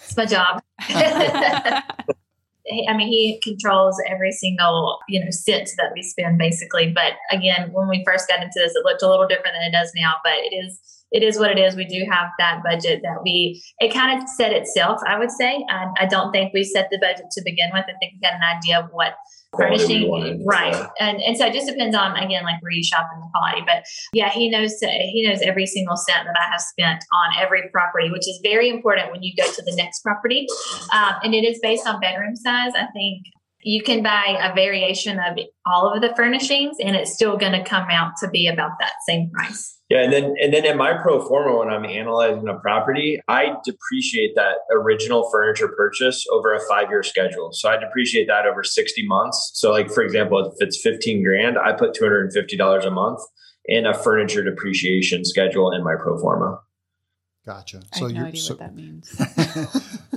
It's my job. I mean, he controls every single, you know, cent that we spend basically. But again, when we first got into this, it looked a little different than it does now, but it is it is what it is. We do have that budget that we, it kind of set itself, I would say. I, I don't think we set the budget to begin with. I think we got an idea of what furnishing right. And and so it just depends on again like where you shop in the quality. But yeah he knows he knows every single cent that i have spent on every property which is very important when you go to the next property. Um, and it is based on bedroom size. I think you can buy a variation of all of the furnishings and it's still going to come out to be about that same price yeah, and then and then in my pro forma when I'm analyzing a property, I depreciate that original furniture purchase over a five year schedule. So I depreciate that over 60 months. So like for example, if it's 15 grand, I put $250 a month in a furniture depreciation schedule in my pro forma. Gotcha. So I have no idea so, what that means.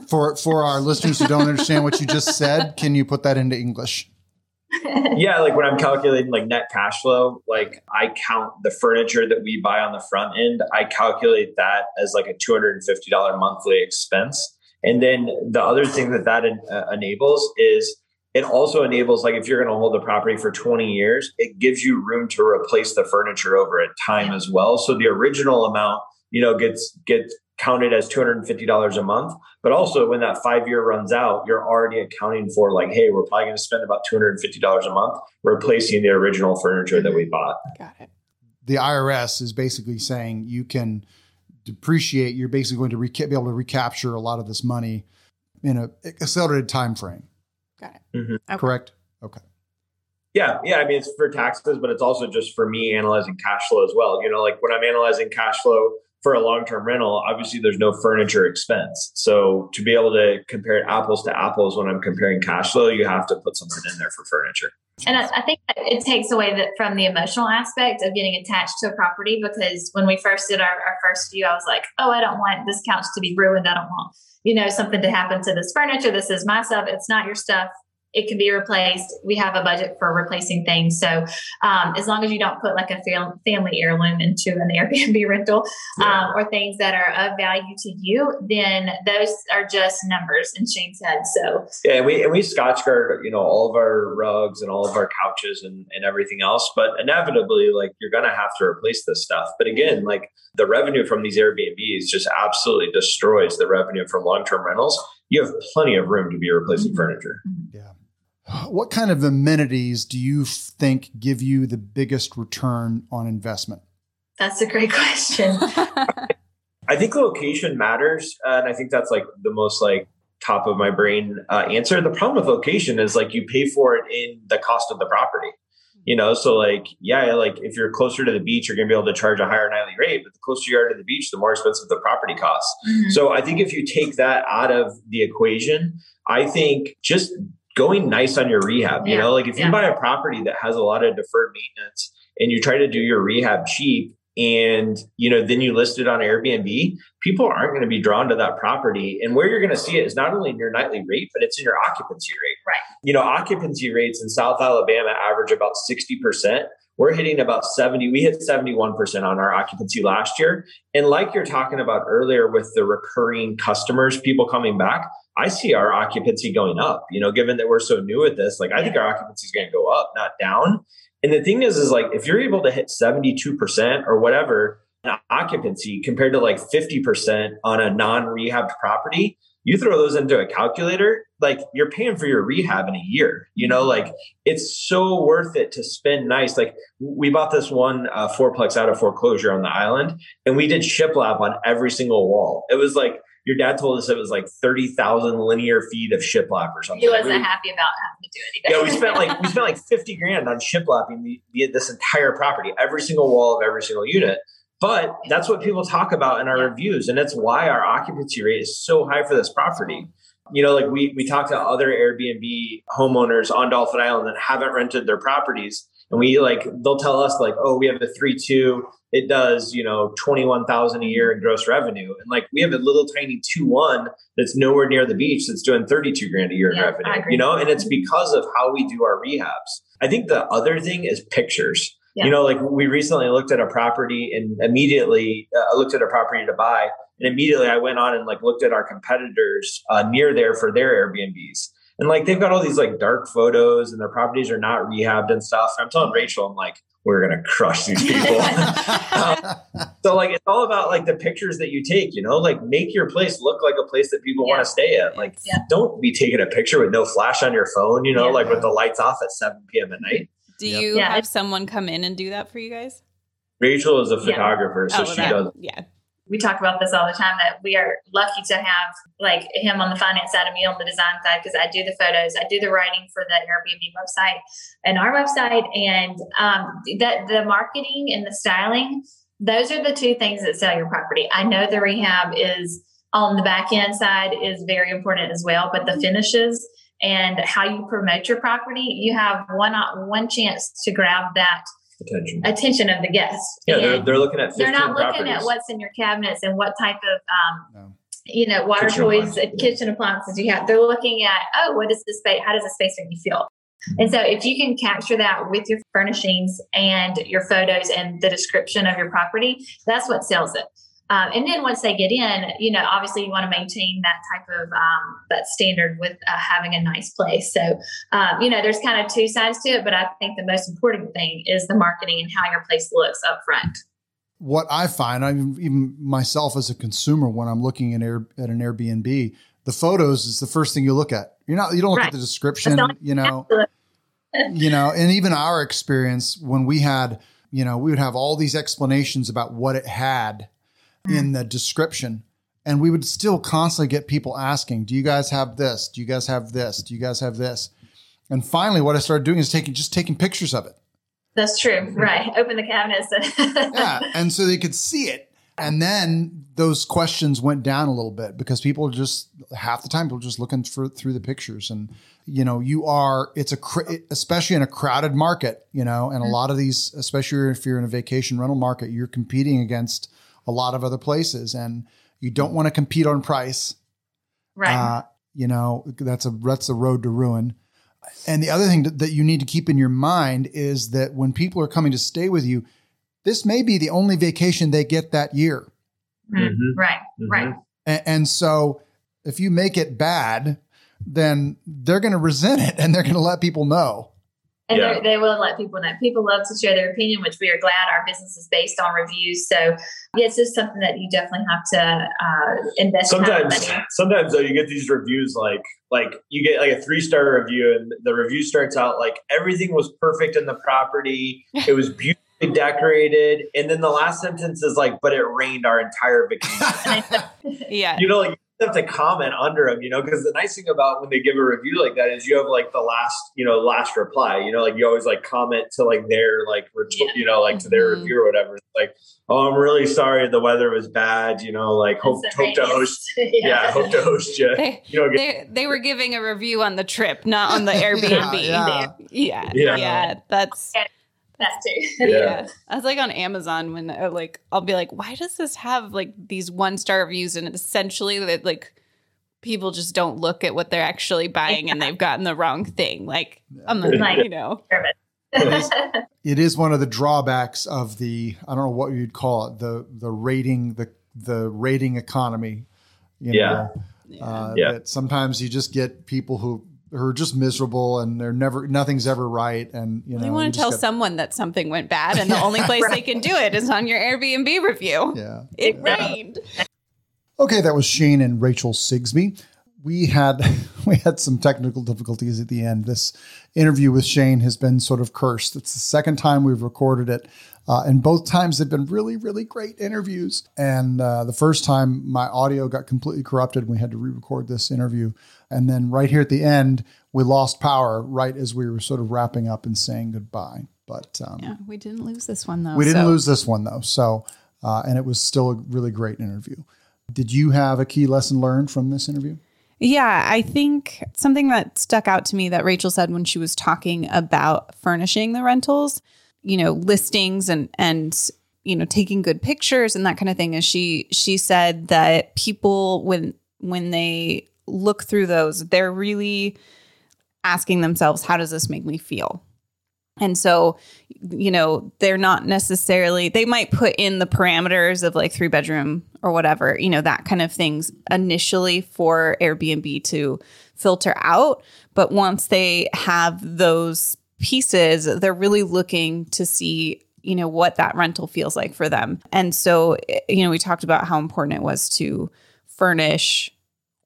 for for our listeners who don't understand what you just said, can you put that into English? yeah, like when I'm calculating like net cash flow, like I count the furniture that we buy on the front end, I calculate that as like a $250 monthly expense. And then the other thing that that uh, enables is it also enables like if you're going to hold the property for 20 years, it gives you room to replace the furniture over at time as well. So the original amount, you know, gets gets counted as $250 a month. But also, when that five year runs out, you're already accounting for, like, hey, we're probably going to spend about $250 a month replacing the original furniture that we bought. Got it. The IRS is basically saying you can depreciate, you're basically going to reca- be able to recapture a lot of this money in a accelerated time frame. Got it. Mm-hmm. Okay. Correct? Okay. Yeah, yeah. I mean, it's for taxes, but it's also just for me analyzing cash flow as well. You know, like when I'm analyzing cash flow for a long-term rental, obviously there's no furniture expense. So to be able to compare apples to apples when I'm comparing cash flow, you have to put something in there for furniture. And I, I think it takes away that from the emotional aspect of getting attached to a property because when we first did our, our first view, I was like, oh, I don't want this couch to be ruined. I don't want, you know, something to happen to this furniture. This is my stuff. It's not your stuff. It can be replaced. We have a budget for replacing things. So um, as long as you don't put like a fam- family heirloom into an Airbnb rental yeah. um, or things that are of value to you, then those are just numbers in Shane's head. So yeah, and we and we Scotchgard, you know, all of our rugs and all of our couches and, and everything else. But inevitably, like you're gonna have to replace this stuff. But again, like the revenue from these Airbnbs just absolutely destroys the revenue from long term rentals. You have plenty of room to be replacing mm-hmm. furniture. Yeah. What kind of amenities do you think give you the biggest return on investment? That's a great question. I think location matters, and I think that's like the most like top of my brain uh, answer. The problem with location is like you pay for it in the cost of the property. You know, so like yeah, like if you're closer to the beach, you're gonna be able to charge a higher nightly rate. But the closer you are to the beach, the more expensive the property costs. Mm-hmm. So I think if you take that out of the equation, I think just going nice on your rehab. You yeah. know, like if you yeah. buy a property that has a lot of deferred maintenance and you try to do your rehab cheap and you know then you list it on airbnb people aren't going to be drawn to that property. And where you're going to see it is not only in your nightly rate but it's in your occupancy rate. Right. You know occupancy rates in south alabama average about 60% we're hitting about 70 we hit 71% on our occupancy last year. And like you're talking about earlier with the recurring customers people coming back i see our occupancy going up you know given that we're so new at this. Like i think our occupancy is going to go up not down and the thing is is like if you're able to hit 72% or whatever occupancy compared to like 50% on a non-rehab property you throw those into a calculator, like you're paying for your rehab in a year. You know, like it's so worth it to spend nice. Like we bought this one uh, fourplex out of foreclosure on the island, and we did shiplap on every single wall. It was like your dad told us it was like thirty thousand linear feet of shiplap or something. He wasn't happy about having to do anything. Yeah, we spent like we spent like fifty grand on shiplapping the, the, this entire property, every single wall of every single unit. But that's what people talk about in our reviews. And that's why our occupancy rate is so high for this property. Mm-hmm. You know, like we, we talk to other Airbnb homeowners on Dauphin Island that haven't rented their properties. And we like, they'll tell us like, oh, we have a three, two, it does, you know, 21,000 a year in gross revenue. And like, we have a little tiny two, one that's nowhere near the beach that's doing 32 grand a year yeah, in revenue, you know, and it's because of how we do our rehabs. I think the other thing is pictures yeah. You know, like we recently looked at a property and immediately uh, I looked at a property to buy, and immediately I went on and like looked at our competitors uh, near there for their Airbnbs. And like they've got all these like dark photos and their properties are not rehabbed and stuff. And I'm telling Rachel, I'm like, we're gonna crush these people. um, so like it's all about like the pictures that you take, you know, like make your place look like a place that people yeah. want to stay at. Like yeah. don't be taking a picture with no flash on your phone, you know, yeah. like with the lights off at 7 p.m. at night. Do yep. you yeah. have someone come in and do that for you guys? Rachel is a photographer, yeah. so oh, she that, does. Yeah. We talk about this all the time that we are lucky to have like him on the finance side and me on the design side because I do the photos, I do the writing for the Airbnb website and our website, and um, that the marketing and the styling. Those are the two things that sell your property. I know the rehab is on the back end side is very important as well, but the finishes and how you promote your property, you have one one chance to grab that attention, attention of the guests. Yeah, they're, they're looking at they're not looking at what's in your cabinets and what type of um, no. you know water kitchen toys, appliances. kitchen appliances you have. They're looking at oh, what is the space? How does the space make you feel? And so, if you can capture that with your furnishings and your photos and the description of your property, that's what sells it. Um, and then once they get in, you know, obviously you want to maintain that type of um, that standard with uh, having a nice place. So, um, you know, there's kind of two sides to it, but I think the most important thing is the marketing and how your place looks up front. What I find, I even myself as a consumer, when I'm looking at, Air, at an Airbnb, the photos is the first thing you look at. You're not, you don't look right. at the description, you know, you know, and even our experience when we had, you know, we would have all these explanations about what it had in the description. And we would still constantly get people asking, Do you guys have this? Do you guys have this? Do you guys have this? And finally, what I started doing is taking just taking pictures of it. That's true. Right. Open the cabinets. yeah. And so they could see it. And then those questions went down a little bit because people just half the time people just looking for, through the pictures and you know you are it's a especially in a crowded market you know and a mm-hmm. lot of these especially if you're in a vacation rental market you're competing against a lot of other places, and you don't want to compete on price. Right. Uh, you know that's a that's the road to ruin. And the other thing that, that you need to keep in your mind is that when people are coming to stay with you, this may be the only vacation they get that year. Mhm. Right, right. And, and so if you make it bad, then they're going to resent it and they're going to let people know. And Yeah. they're will let people know. People love to share their opinion, which we are glad our business is based on reviews. So, yeah, it's just something that you definitely have to uh, invest time sometimes money. sometimes though you get these reviews like like you get like a three star review and the review starts out like everything was perfect in the property it was beautifully decorated and then the last sentence is like but it rained our entire vacation Yeah. you know like you have to comment under them you know because the nice thing about when they give a review like that is you have like the last you know last reply you know like you always like comment to like their like ret- Yeah. you know like to their Mhm. review or whatever It's like oh i'm really sorry the weather was bad you know like hope, hope to host rainiest. yeah, hope to host you. They, You know, get, they, they were giving a review on the trip, not on the Airbnb. Yeah, yeah. Yeah. Yeah. That's That too. Yeah. yeah. I was like on Amazon when uh, like I'll be like, why does this have like these one star reviews and essentially that like people just don't look at what they're actually buying and they've gotten the wrong thing. Like I'm like, Like- you know, It is one of the drawbacks of the I don't know what you'd call it the the rating the the rating economy. You Yeah. know, uh, Yeah. that sometimes you just get people who who are just miserable and they're never nothing's ever right and you know they you want to tell got- someone that something went bad and the only place they can do it is on your Airbnb review. yeah It rained. Okay, that was Shane and Rachel Sigsby. We had we had some technical difficulties at the end. This interview with Shane has been sort of cursed. It's the second time we've recorded it, uh, and both times have been really, really great interviews. And uh, the first time, my audio got completely corrupted. and We had to re-record this interview, and then right here at the end, we lost power right as we were sort of wrapping up and saying goodbye. But um, Yeah, we didn't lose this one though. we didn't so- lose this one though. So, uh, and it was still a really great interview. Did you have a key lesson learned from this interview? Yeah, I think something that stuck out to me that Rachel said when she was talking about furnishing the rentals, you know, listings and and you know, taking good pictures and that kind of thing is she she said that people when when they look through those, they're really asking themselves, how does this make me feel? And so, you know, they're not necessarily, they might put in the parameters of like three bedroom or whatever, you know, that kind of things initially for Airbnb to filter out. But once they have those pieces, they're really looking to see, you know, what that rental feels like for them. And so, eh, you know, we talked about how important it was to furnish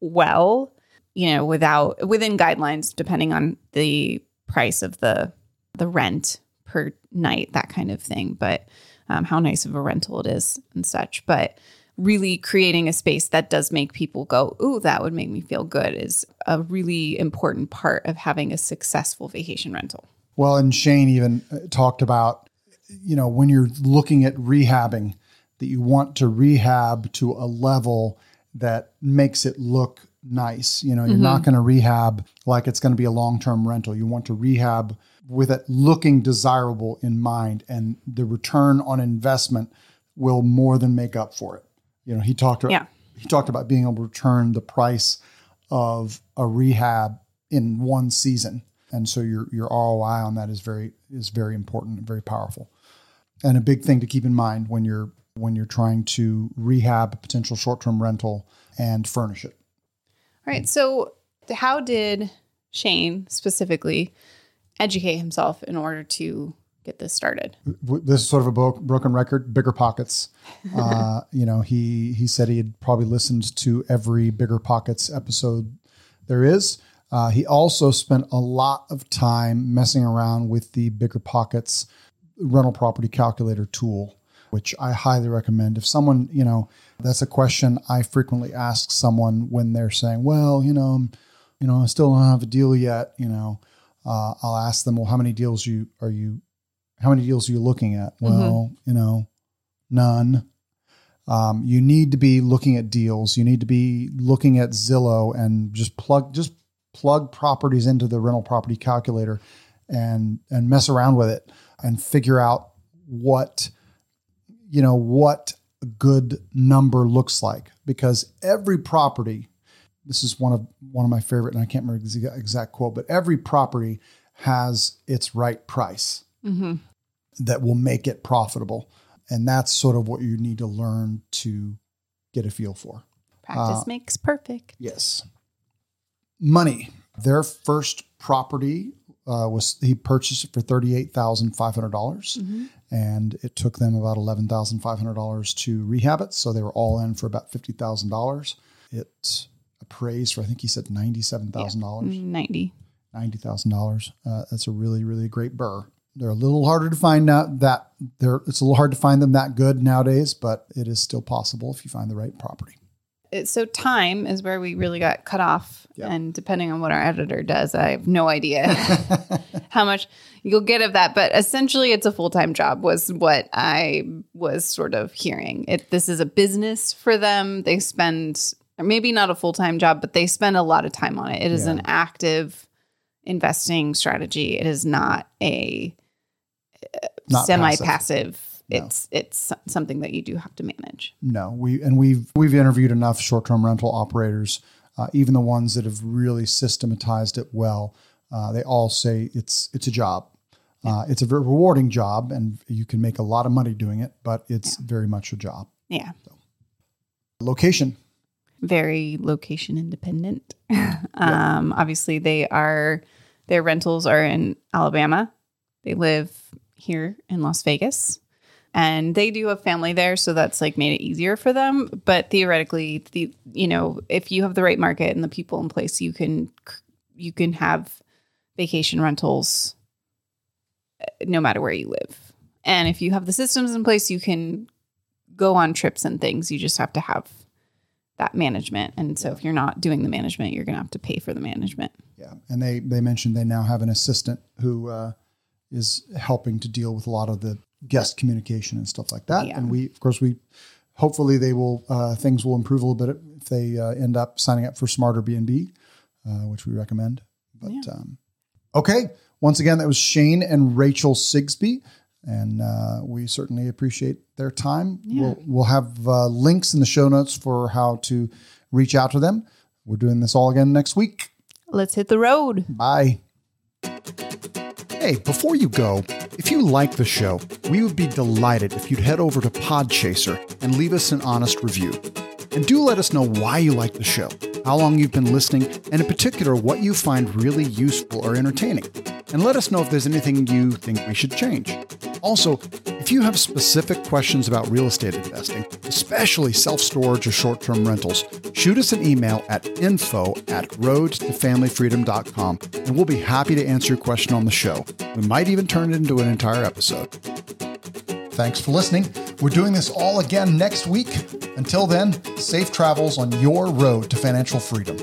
well, you know, without within guidelines, depending on the price of the the rent per night, that kind of thing. But um, how nice of a rental it is and such. But really creating a space that does make people go, "Ooh, that would make me feel good," is a really important part of having a successful vacation rental. Well, and Shane even uh, talked about, you know, when you're looking at rehabbing, that you want to rehab to a level that makes it look nice. You know, you're not going to rehab like it's going to be a long term rental. You want to rehab with it looking desirable in mind, and the return on investment will more than make up for it. You know, he talked. Yeah. He talked about being able to return the price of a rehab in one season, and so your your ROI on that is very is very important and very powerful, and a big thing to keep in mind when you're when you're trying to rehab a potential short term rental and furnish it. All right. So, how did Shane specifically educate himself in order to get this started? This is sort of a bro- broken record. Bigger pockets. Uh, you know, he he said he had probably listened to every Bigger Pockets episode there is. Uh, he also spent a lot of time messing around with the Bigger Pockets rental property calculator tool, which I highly recommend. If someone, you know, that's a question I frequently ask someone when they're saying, "Well, you know, I'm, you know, I still don't have a deal yet." You know, uh, I'll ask them, "Well, how many deals you are you how many deals are you looking at? Well, you know, none. Um, you need to be looking at deals. You need to be looking at Zillow and just plug just plug properties into the rental property calculator and and mess around with it and figure out what you know what a good number looks like because every property this is one of one of my favorite, and I can't remember the exact quote, but every property has its right price Mm-hmm. that will make it profitable, and that's sort of what you need to learn to get a feel for. Practice Uh, makes perfect. Yes. Money. Their first property uh, was he purchased it for thirty eight thousand five hundred dollars, Mhm. and it took them about eleven thousand five hundred dollars to rehab it. So they were all in for about fifty thousand dollars. It appraised for I think he said ninety seven thousand dollars, Ninety. ninety thousand dollars. Uh, that's a really really great BRRRR. They're a little harder to find out that they're it's a little hard to find them that good nowadays, but it is still possible if you find the right property. It- so time is where we really got cut off, and depending on what our editor does, I have no idea how much you'll get of that. But essentially, it's a full time job. Was what I was sort of hearing. It this is a business for them. They spend maybe not a full time job, but they spend a lot of time on it. It is Yeah. an active investing strategy. It is not a semi passive. passive. No. It's it's something that you do have to manage. No, we and we've we've interviewed enough short-term rental operators, uh, even the ones that have really systematized it well. Uh, they all say it's it's a job. Uh, it's a very rewarding job, and you can make a lot of money doing it, but it's very much a job. Yeah. Location, very location independent. um, Obviously, they are their rentals are in Alabama. They live here in Las Vegas, and they do have family there, so that's like made it easier for them. But theoretically, the you know if you have the right market and the people in place, you can you can have vacation rentals uh, no matter where you live. And if you have the systems in place, you can go on trips and things. You just have to have that management. And so if you're not doing the management, you're going to have to pay for the management. yeah, and they they mentioned they now have an assistant who uh, is helping to deal with a lot of the guest communication and stuff like that. Yeah. And we, of course, we hopefully they will uh, things will improve a little bit if they uh, end up signing up for Smarter B&B, uh, which we recommend. But Yeah. um, okay, once again, that was Shane and Rachel Sigsby, and uh, we certainly appreciate their time. We'll we'll have uh, links in the show notes for how to reach out to them. We're doing this all again next week. Let's hit the road. Bye. Hey, before you go, if you like the show, we would be delighted if you'd head over to Podchaser and leave us an honest review. And do let us know why you like the show, how long you've been listening, and in particular, what you find really useful or entertaining. And let us know if there's anything you think we should change. Also, if you have specific questions about real estate investing, especially self storage or short term rentals, shoot us an email at info at roadtofamilyfreedom.com and we'll be happy to answer your question on the show. We might even turn it into an entire episode. Thanks for listening. We're doing this all again next week. Until then, safe travels on your road to financial freedom.